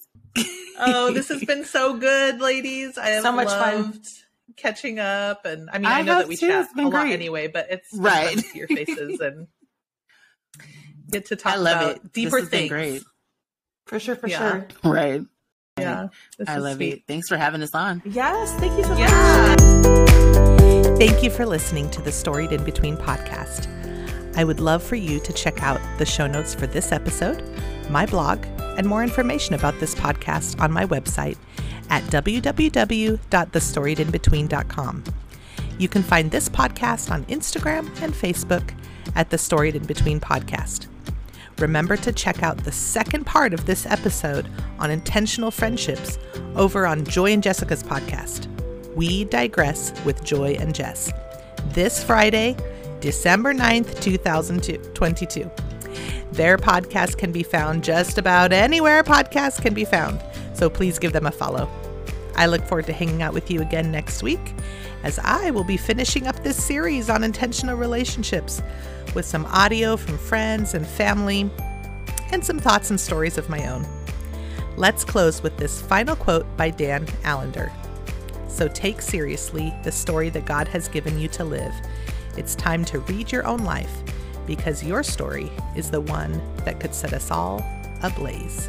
Speaker 1: oh, this has been so good, ladies. I have so much loved- fun catching up. And I mean, I, I know that we too. chat a great. lot anyway, but it's right to see your [LAUGHS] faces and get to talk about it. deeper things.
Speaker 3: Great.
Speaker 2: For sure, for yeah. sure.
Speaker 3: Right.
Speaker 1: Yeah.
Speaker 3: I love sweet. it. Thanks for having us on.
Speaker 2: Yes. Thank you so yeah. much.
Speaker 1: Thank you for listening to the Storied in Between podcast. I would love for you to check out the show notes for this episode, my blog, and more information about this podcast on my website at www.thestoriedinbetween.com. You can find this podcast on Instagram and Facebook at the Storied in Between Podcast. Remember to check out the second part of this episode on intentional friendships over on Joi and Jessica's podcast. We digress with Joi and Jess. This Friday, December 9th, 2022. Their podcast can be found just about anywhere podcasts can be found, so please give them a follow. I look forward to hanging out with you again next week as I will be finishing up this series on intentional relationships with some audio from friends and family and some thoughts and stories of my own. Let's close with this final quote by Dan Allender. So take seriously the story that God has given you to live. It's time to read your own life because your story is the one that could set us all ablaze.